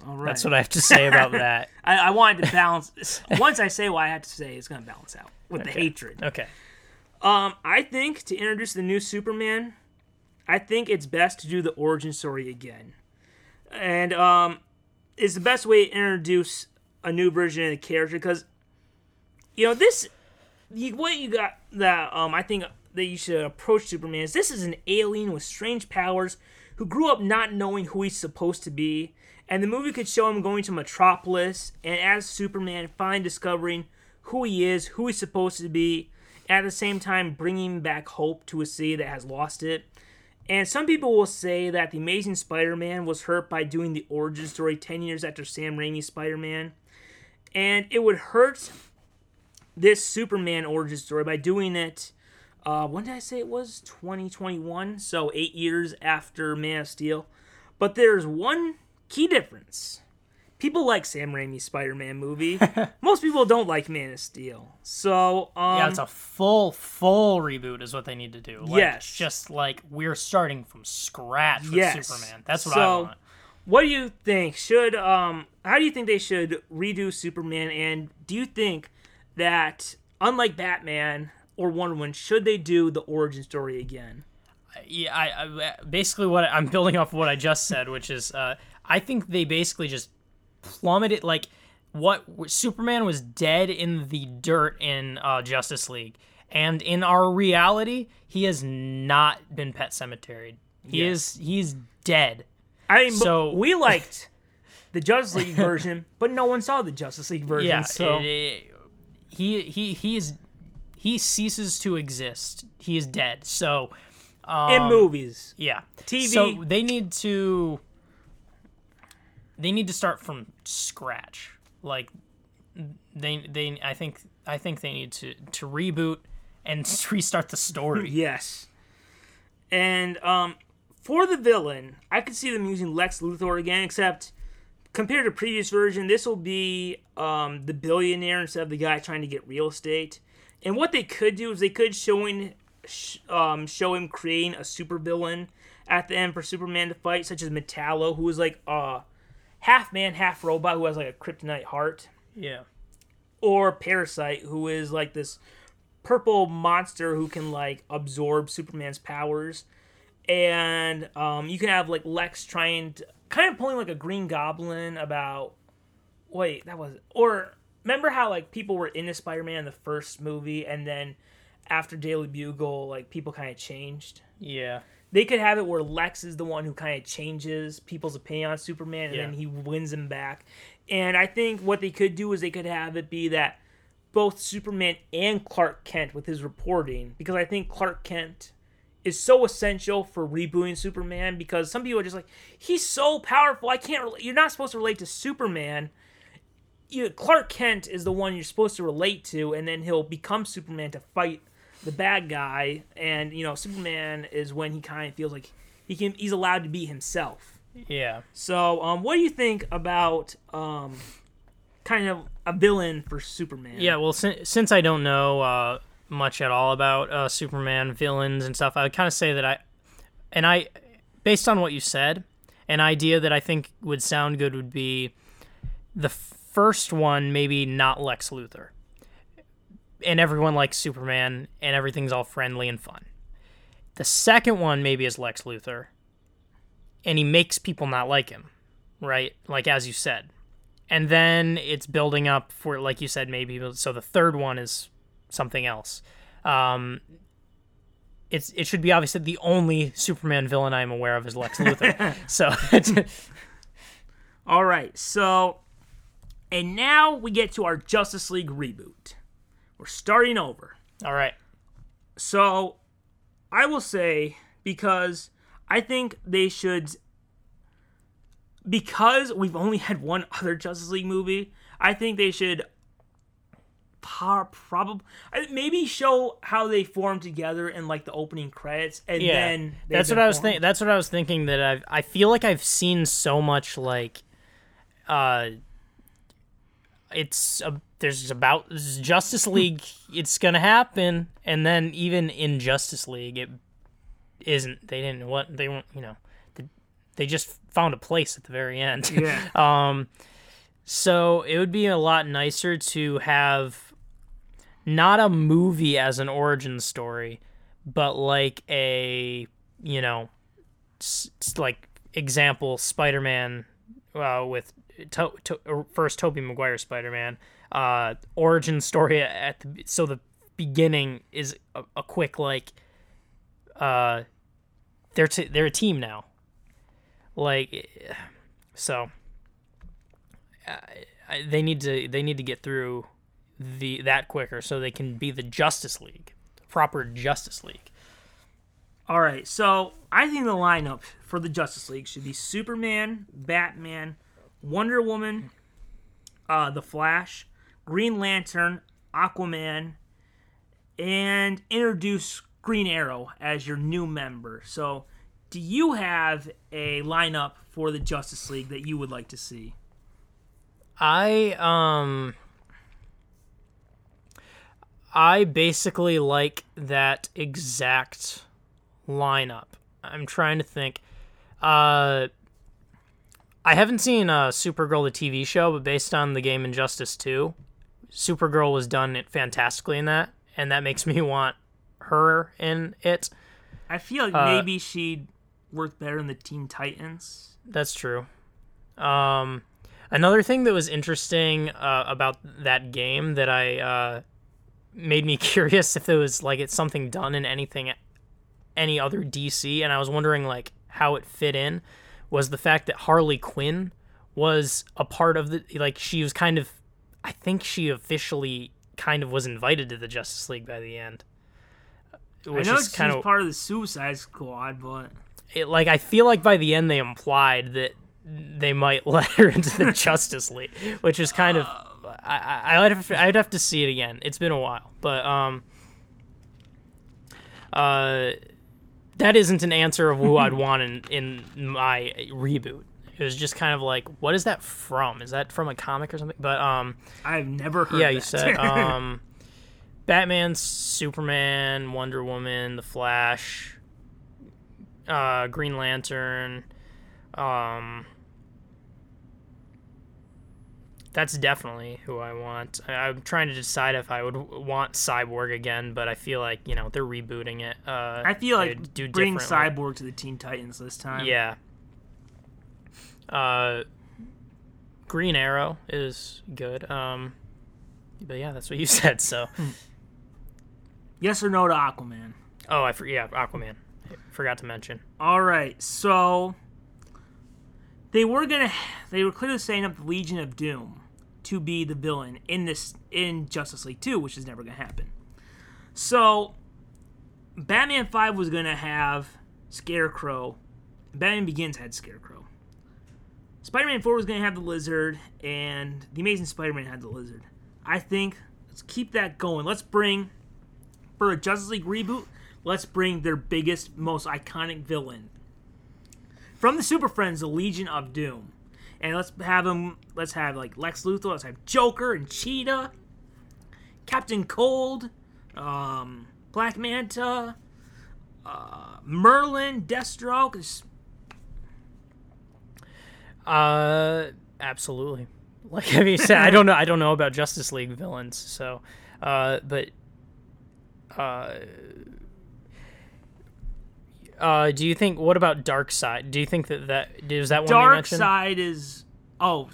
All right. that's what I have to say about that. I, I wanted to balance. Once I say what I have to say, it's going to balance out with the hatred. Okay. Um, I think to introduce the new Superman, I think it's best to do the origin story again, and um, it's the best way to introduce a new version of the character because, you know, this, you, what you got that um I think that you should approach Superman is this is an alien with strange powers who grew up not knowing who he's supposed to be, and the movie could show him going to Metropolis and as Superman finally discovering who he is, who he's supposed to be, at the same time bringing back hope to a city that has lost it. And some people will say that the Amazing Spider-Man was hurt by doing the origin story 10 years after Sam Raimi's Spider-Man. And it would hurt this Superman origin story by doing it uh, when did I say it was? 2021, so 8 years after Man of Steel. But there's one key difference. People like Sam Raimi's Spider-Man movie. Most people don't like Man of Steel. So, um Yeah, it's a full, full reboot is what they need to do. Like, Yes. Just like we're starting from scratch with Yes. Superman. That's what So- I want. What do you think? Should um how do you think they should redo Superman and do you think that unlike Batman or Wonder Woman, should they do the origin story again? Yeah, I, I basically what I'm building off of what I just said, which is uh, I think they basically just plummeted like what Superman was dead in the dirt in uh, Justice League, and in our reality, he has not been pet cemeteried. He Yes. is he's dead. I mean, So- so we liked the Justice League version, but no one saw the Justice League version. Yeah, so it- it- he he he is he ceases to exist. He is dead. So um, in movies, yeah, TV. So they need to they need to start from scratch. Like they they I think I think they need to to reboot and restart the story. Yes. And um, for the villain, I could see them using Lex Luthor again, except compared to previous version, this will be um, the billionaire instead of the guy trying to get real estate. And what they could do is they could showing sh- um, show him creating a supervillain at the end for Superman to fight, such as Metallo, who is like a half man, half robot, who has like a kryptonite heart Yeah. or Parasite, who is like this purple monster who can like absorb Superman's powers, and um, you can have like Lex trying to kind of pulling like a Green Goblin about. Wait, that was or remember how like people were into Spider-Man in the first movie, and then after Daily Bugle, like people kind of changed. Yeah. They could have it where Lex is the one who kind of changes people's opinion on Superman, and Yeah. then he wins him back. And I think what they could do is they could have it be that both Superman and Clark Kent with his reporting, because I think Clark Kent is so essential for rebooting Superman because some people are just like, he's so powerful. I can't. Re-. You're not supposed to relate to Superman. You, Clark Kent is the one you're supposed to relate to, and then he'll become Superman to fight the bad guy. And you know, Superman is when he kind of feels like he can. He's allowed to be himself. Yeah. So, um, what do you think about um, kind of a villain for Superman? Yeah, well, since, since I don't know uh, much at all about uh, Superman villains and stuff, I would kind of say that I, and I, based on what you said, an idea that I think would sound good would be the first one, maybe not Lex Luthor. And everyone likes Superman, and everything's all friendly and fun. The second one, maybe, is Lex Luthor, and he makes people not like him, right? Like, as you said. And then it's building up for, like you said, maybe. So the third one is something else. Um, it's it should be obvious that the only Superman villain I'm aware of is Lex Luthor. so, all right. So, and now we get to our Justice League reboot. We're starting over. All right. So, I will say because I think they should because we've only had one other Justice League movie, I think they should probably maybe show how they form together in like the opening credits and yeah, then that's what i was thinking that's what i was thinking that i i feel like i've seen so much like uh it's a, there's about justice league it's gonna happen and then even in justice league it isn't they didn't what they weren't you know they, they just found a place at the very end. Yeah. Um so it would be a lot nicer to have not a movie as an origin story, but like a you know, s- like example Spider-Man uh, with to- to- first Tobey Maguire Spider-Man uh, origin story at the so the beginning is a, a quick like uh they're t- they're a team now like so uh, they need to they need to get through the that quicker so they can be the Justice League, proper Justice League. All right, so I think the lineup for the Justice League should be Superman, Batman, Wonder Woman, uh, the Flash, Green Lantern, Aquaman, and introduce Green Arrow as your new member. So, do you have a lineup for the Justice League that you would like to see? I um I basically like that exact lineup. I'm trying to think. Uh, I haven't seen uh, Supergirl, the TV show, but based on the game Injustice 2, Supergirl was done it fantastically in that, and that makes me want her in it. I feel like uh, maybe she'd work better in the Teen Titans. That's true. Um, another thing that was interesting uh, about that game that I uh, made me curious if it was like it's something done in anything any other DC and I was wondering like how it fit in was the fact that Harley Quinn was a part of the like she was kind of I think she officially kind of was invited to the Justice League by the end. Which I know she's kind of part of the Suicide Squad, but it like I feel like by the end they implied that they might let her into the Justice League, which is kind of I, I would have I'd have to see it again. It's been a while, but um, uh, that isn't an answer of who I'd want in in my reboot. It was just kind of like, what is that from? Is that from a comic or something? But um, I've never heard. Yeah, that. you said um, Batman, Superman, Wonder Woman, The Flash, uh, Green Lantern, um, that's definitely who I want. I, am trying to decide if I would want Cyborg again, but I feel like you know they're rebooting it. Uh, I feel like do bring Cyborg to the Teen Titans this time. Yeah. Uh, Green Arrow is good. Um, but yeah, that's what you said. So. yes or no to Aquaman? Oh, I for, yeah, Aquaman. I forgot to mention. All right, so they were gonna they were clearly setting up the Legion of Doom to be the villain in this in Justice League 2, which is never going to happen. So Batman Five was gonna have Scarecrow. Batman Begins had Scarecrow. Spider-Man Four was gonna have the Lizard, and the Amazing Spider-Man had the Lizard. I think let's keep that going. Let's bring for a Justice League reboot. Let's bring their biggest, most iconic villain from the Super Friends, the Legion of Doom, and let's have them. Let's have like Lex Luthor. Let's have Joker and Cheetah, Captain Cold, um, Black Manta, uh, Merlin, Deathstroke. Uh, absolutely. Like you said, I don't know. I don't know about Justice League villains. So, uh, but, uh, uh, do you think? What about Darkseid? Do you think that that is that one Dark? Side is oh,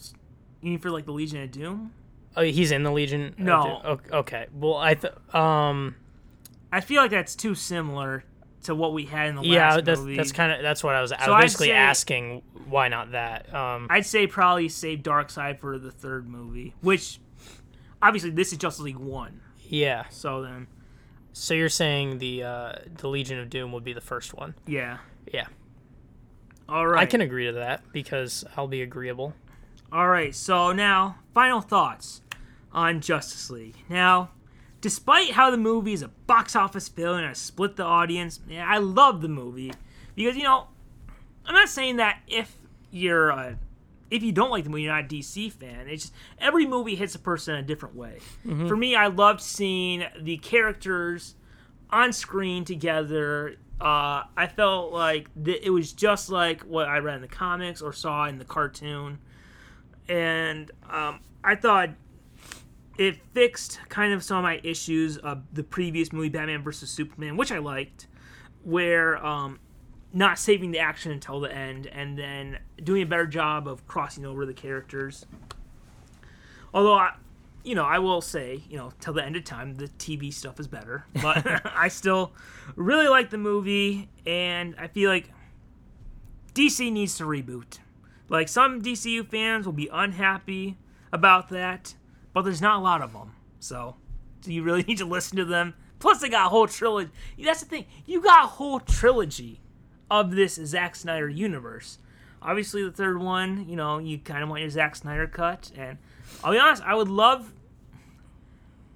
you mean for like the Legion of Doom? Oh, he's in the Legion. of No. Doom? Okay. Well, I th- um I feel like that's too similar to what we had in the yeah last that's movie. that's kind of that's what I was. I So was I'd basically say- asking why not that. Um. I'd say probably save Darkseid for the third movie, which obviously this is Justice League one. Yeah. So then, So you're saying the uh the Legion of Doom would be the first one? yeah. Yeah. All right. I can agree to that because I'll be agreeable. All right, so now final thoughts on Justice League. Now, despite how the movie is a box office failure and split the audience, yeah, I love the movie because you know, I'm not saying that if you're uh, if you don't like the movie, you're not a DC fan. It's just every movie hits a person in a different way. For me, I loved seeing the characters on screen together. Uh, I felt like th- it was just like what I read in the comics or saw in the cartoon and um, I thought it fixed kind of some of my issues of the previous movie, Batman vs Superman, which I liked, where um, not saving the action until the end and then doing a better job of crossing over the characters. Although I, you know, I will say, you know, till the end of time, the TV stuff is better, but I still really like the movie, and I feel like DC needs to reboot. Like some DCU fans will be unhappy about that, but there's not a lot of them. So, so you really need to listen to them. Plus, they got a whole trilogy. That's the thing. You got a whole trilogy of this Zack Snyder universe. Obviously, the third one, you know, you kind of want your Zack Snyder cut. And I'll be honest, I would love.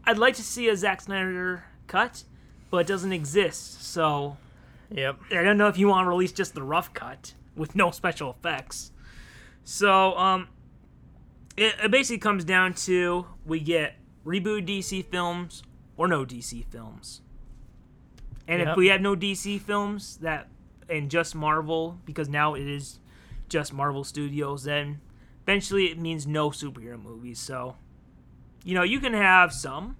I'd like to see a Zack Snyder cut, but it doesn't exist. So Yep. I don't know if you want to release just the rough cut with no special effects. So, um, it, it basically comes down to we get reboot DC films or no DC films. And Yep. if we have no DC films that and just Marvel, because now it is just Marvel Studios, then eventually it means no superhero movies. So, you know, you can have some,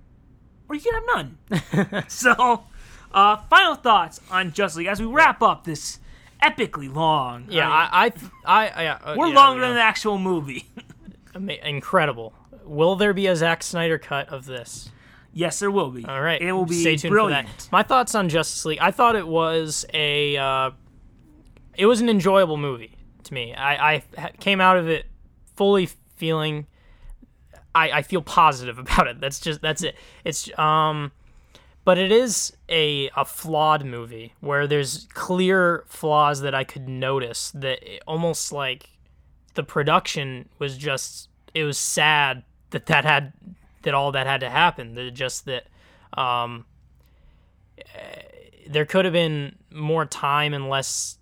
or you can have none. so, uh, final thoughts on Justice League as we wrap up this epically long. Yeah, I mean, I, I, I, yeah, uh, we're yeah, longer yeah. than the actual movie. Incredible. Will there be a Zack Snyder cut of this? yes, there will be. All right, it will be Stay tuned brilliant. for that. My thoughts on Justice League. I thought it was a, uh, it was an enjoyable movie to me. I, I came out of it fully feeling, I, I feel positive about it. That's just that's it. It's um, but it is a a flawed movie where there's clear flaws that I could notice. That it, almost like the production was just it was sad that that had that all that had to happen. That just that um, eh, there could have been more time and less.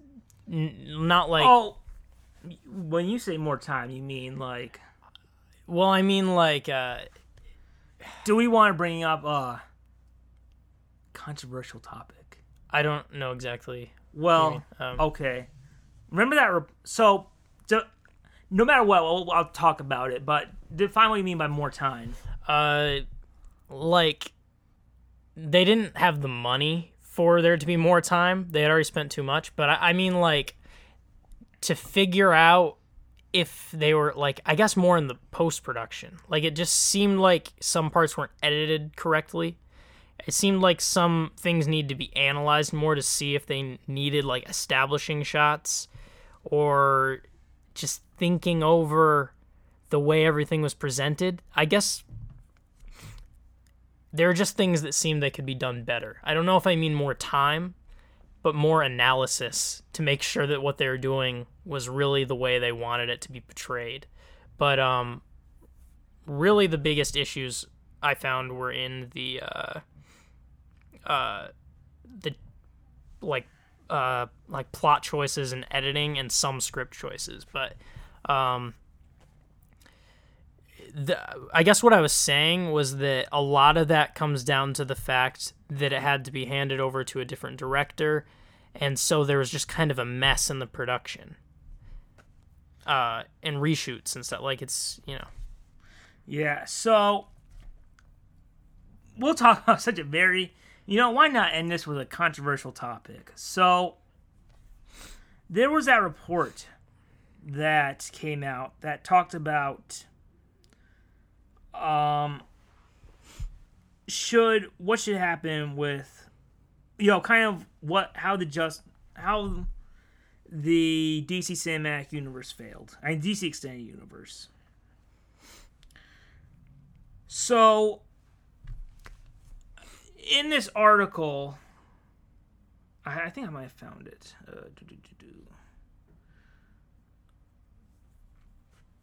n- Not like Oh, when you say more time, you mean like, well, I mean like uh, do we want to bring up a controversial topic? I don't know exactly. Well, Um, okay. Remember that. Re- so, no matter what, I'll, I'll talk about it. But define what you mean by more time. uh like they didn't have the money for there to be more time they had already spent too much but i, I mean like to figure out if they were like i guess more in the post-production like it just seemed like some parts weren't edited correctly it seemed like some things need to be analyzed more to see if they needed like establishing shots or just thinking over the way everything was presented i guess there are just things that seem they could be done better. I don't know if I mean more time, but more analysis to make sure that what they were doing was really the way they wanted it to be portrayed. But um, really, the biggest issues I found were in the uh, uh, the like uh, like plot choices and editing and some script choices. But um, the, I guess what I was saying was that a lot of that comes down to the fact that it had to be handed over to a different director, and so there was just kind of a mess in the production. Uh, and reshoots and stuff. Like it's you know. Yeah, so we'll talk about such a very, you know, why not end this with a controversial topic? So there was that report that came out that talked about um should what should happen with you know kind of what how the just how the DC cinematic universe failed. I mean DC extended universe. So in this article I, I think I might have found it. Uh,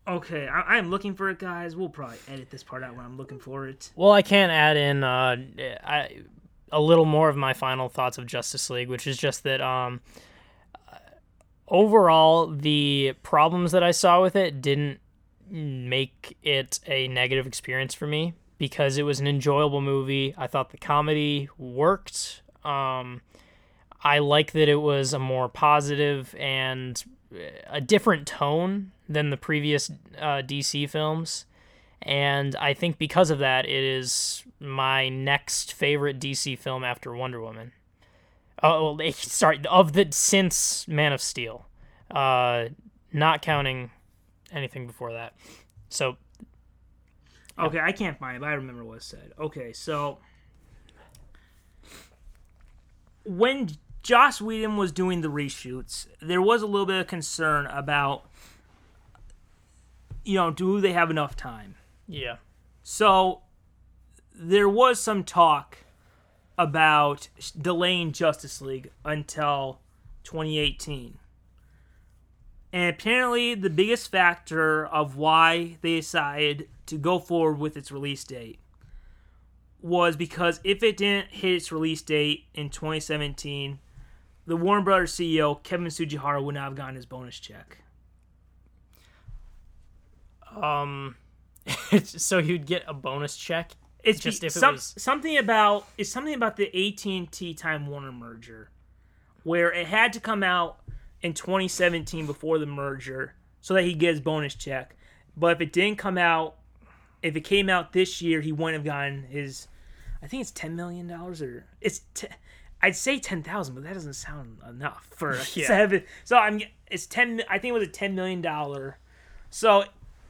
Okay, I, am looking for it, guys. We'll probably edit this part out when I'm looking for it. Well, I can add in uh, I, a little more of my final thoughts of Justice League, which is just that um, overall, the problems that I saw with it didn't make it a negative experience for me because it was an enjoyable movie. I thought the comedy worked. Um, I like that it was a more positive and a different tone than the previous uh, DC films. And I think because of that, it is my next favorite DC film after Wonder Woman. Oh, sorry, of the since Man of Steel, uh, not counting anything before that. So, okay, I can't find it, I remember what it said. Okay, so when Joss Whedon was doing the reshoots, there was a little bit of concern about, you know, do they have enough time? Yeah. So there was some talk about delaying Justice League until 2018. And apparently, the biggest factor of why they decided to go forward with its release date was because if it didn't hit its release date in 2017, the Warner Brothers CEO Kevin Tsujihara would not have gotten his bonus check. Um, so he'd get a bonus check. It's just if some, it was something about it's something about the AT and T Time Warner merger, where it had to come out in 2017 before the merger, so that he gets bonus check. But if it didn't come out, if it came out this year, he wouldn't have gotten his. I think it's ten million dollars, or it's. T- I'd say ten thousand, but that doesn't sound enough for yeah. seven. So I'm it's ten. I think it was a ten million dollar. So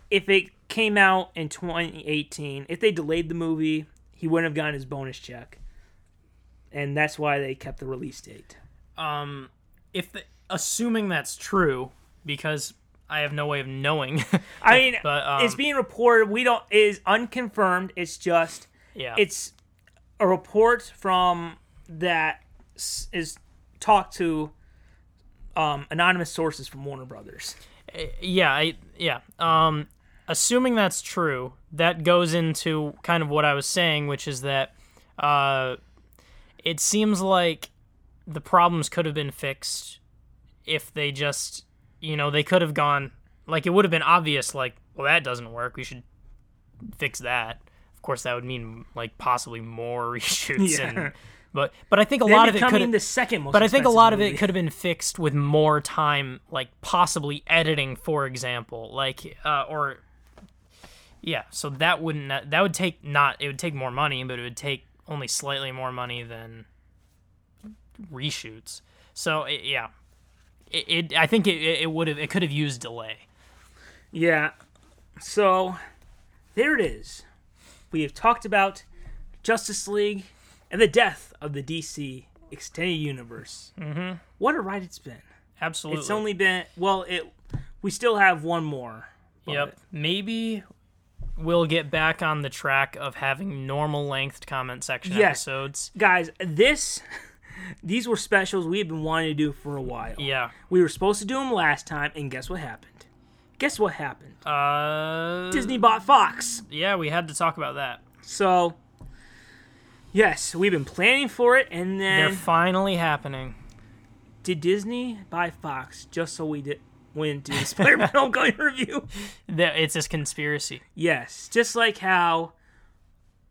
if it came out in 2018, if they delayed the movie, he wouldn't have gotten his bonus check, and that's why they kept the release date. Um, if the, assuming that's true, because I have no way of knowing. I mean, but, um, it's being reported. We don't is unconfirmed. It's just yeah. It's a report from that is talked to um, anonymous sources from Warner Brothers. Eh, yeah, I, yeah. Um, assuming that's true, that goes into kind of what I was saying, which is that uh, it seems like the problems could have been fixed if they just, you know, they could have gone like it would have been obvious, like, well, that doesn't work. We should fix that. Of course, that would mean like possibly more reshoots yeah. and but but I think a lot of it could the second most. But I think a lot movie. of it could have been fixed with more time, like possibly editing, for example, like uh, or yeah. So that wouldn't that would take not it would take more money, but it would take only slightly more money than reshoots. So it, yeah, it, it, I think it it would have it could have used delay. Yeah. So there it is. We have talked about Justice League and the death of the DC extended universe. Mm-hmm. What a ride it's been! Absolutely. It's only been well, it we still have one more. Yep. Maybe we'll get back on the track of having normal length comment section Yes. episodes. Guys, this these were specials we had been wanting to do for a while. Yeah. We were supposed to do them last time, and guess what happened? Guess what happened? Uh, Disney bought Fox. Yeah, we had to talk about that. So, yes, we've been planning for it, and then They're finally happening. did Disney buy Fox just so we did went to the Spider-Man Homecoming review? There- It's this conspiracy. Yes, just like how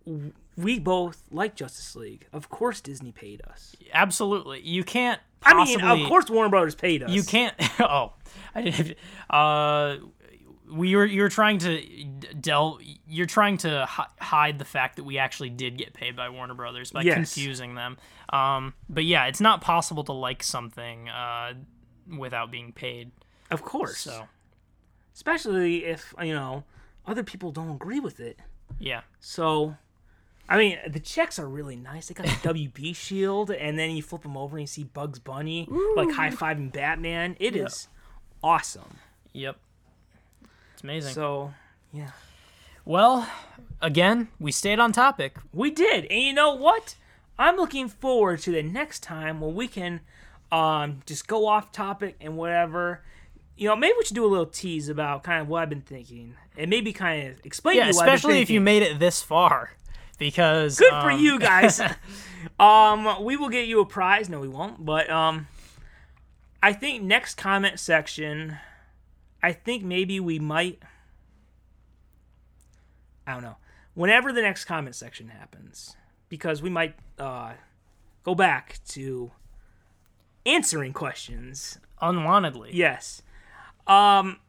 w- we both like Justice League. Of course, Disney paid us. Absolutely. You can't I possibly. mean, of course, Warner Brothers paid us. You can't. Oh, I didn't. Uh, we were. You're trying to delve. You're trying to hi- hide the fact that we actually did get paid by Warner Brothers by Yes. confusing them. Um, but yeah, it's not possible to like something uh, without being paid. Of course. So Especially if you know other people don't agree with it. yeah, So, I mean, the checks are really nice. They got the WB shield, and then you flip them over and you see Bugs Bunny like high fiving Batman. It is awesome. yep. It's amazing. So, yeah, well, again, we stayed on topic. we did, and you know what? I'm looking forward to the next time when we can um, just go off topic and whatever. You know, maybe we should do a little tease about kind of what I've been thinking, and maybe kind of explain Yeah, to you what I've been especially if you made it this far, because Good for um, you guys. um, we will get you a prize. No, we won't. But um, I think next comment section, I think maybe we might. I don't know. Whenever the next comment section happens, because we might uh, go back to answering questions. unwantedly. Yes. Um,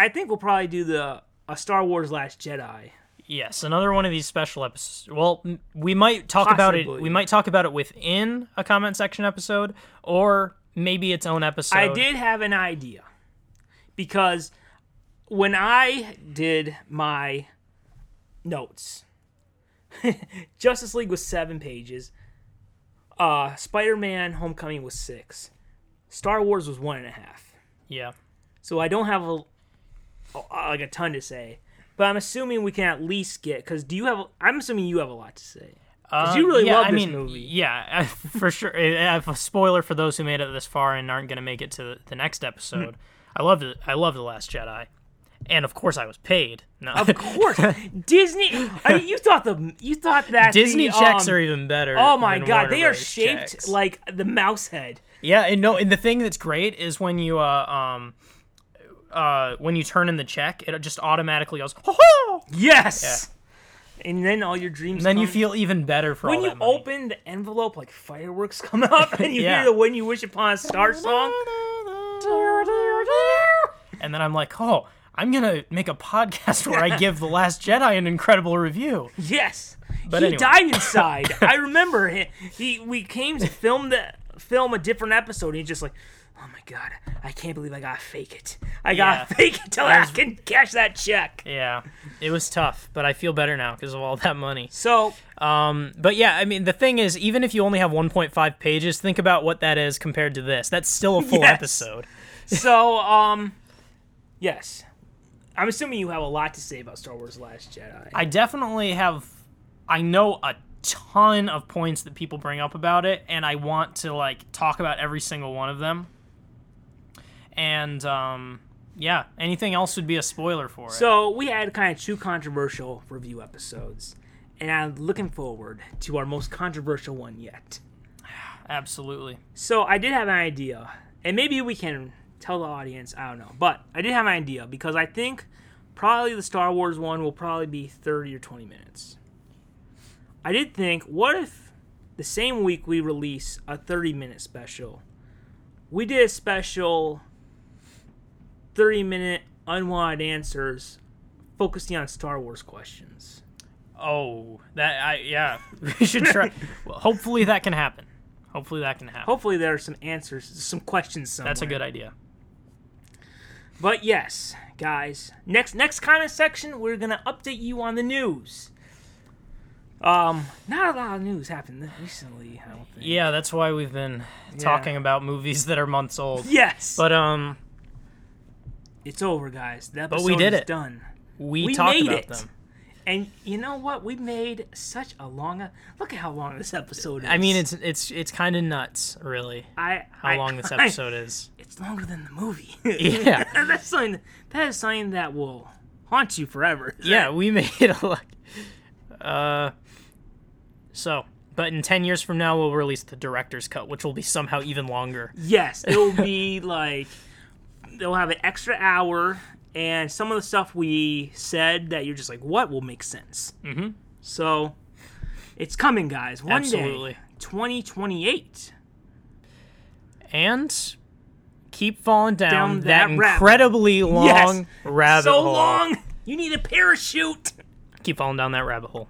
I think we'll probably do the a Star Wars Last Jedi. Yes, another one of these special episodes. Well, we might talk about it. We might talk about it within a comment section episode, or maybe its own episode. I did have an idea because when I did my notes, Justice League was seven pages. Uh, Spider-Man: Homecoming was six. Star Wars was one and a half. Yeah, So I don't have a, a like a ton to say, but I'm assuming we can at least get because do you have? I'm assuming you have a lot to say. uh, you really yeah, love I this mean, movie. Yeah, for sure. I have a spoiler for those who made it this far and aren't going to make it to the next episode. I loved it. I loved the Last Jedi, and of course, I was paid. No, Of course, Disney. I mean, you thought the you thought that Disney the, checks um, are even better. Oh my god, Warner they are shaped checks. like the mouse head. Yeah, and no, and the thing that's great is when you uh um uh when you turn in the check, it just automatically goes. "Ho ho!" Yes. And then all your dreams. And then you feel even better for when you money. open the envelope, like fireworks come up, and you Yeah. hear the "When You Wish Upon a Star" song. And then I'm like, oh, I'm gonna make a podcast where I give the Last Jedi an incredible review. Yes. But he anyway. died inside. I remember he, he we came to film the film a different episode and he's just like, Oh my god, I can't believe I gotta fake it. I gotta fake it till I can cash that check. Yeah, it was tough, but I feel better now because of all that money. So Um, but yeah, I mean, the thing is, even if you only have 1.5 pages, think about what that is compared to this. That's still a full Yes. episode. so um yes. I'm assuming you have a lot to say about Star Wars Last Jedi. I definitely have. I know a ton of points that people bring up about it, and I want to like talk about every single one of them. And um, yeah, anything else would be a spoiler for it. So we had kind of two controversial review episodes, and I'm looking forward to our most controversial one yet. Absolutely. So I did have an idea, and maybe we can tell the audience. I don't know, but I did have an idea because I think probably the Star Wars one will probably be 30 or 20 minutes. I did think, what if the same week we release a 30 minute special, we did a special 30 minute unwanted answers focusing on Star Wars questions. Oh, that I yeah. We should try. well, hopefully that can happen. Hopefully that can happen. Hopefully there are some answers, some questions somewhere. That's a good idea. But yes, guys, next next comment section, we're gonna update you on the news. Um, not a lot of news happened recently. I don't think. Yeah, that's why we've been talking about movies that are months old. Yes, But um, it's over, guys. The But we did is it. done. we, We talked made about it. them. And you know what? We made such a long. Look at how long this episode is. I mean, it's it's it's kind of nuts, really, I how I- long this I- episode is. it's longer than the movie. Yeah. that's something. That is something that will haunt you forever. Yeah, we made a lot. Uh, so, but in ten years from now, we'll release the director's cut, which will be somehow even longer. Yes, it'll be like they'll have an extra hour, and some of the stuff we said that you're just like, what will make sense. Mm-hmm. So it's coming, guys. One Absolutely. day, 2028. And keep falling down, Down that, that rabbit- incredibly long Yes, rabbit so hole. So long. You need a parachute. Keep falling down that rabbit hole.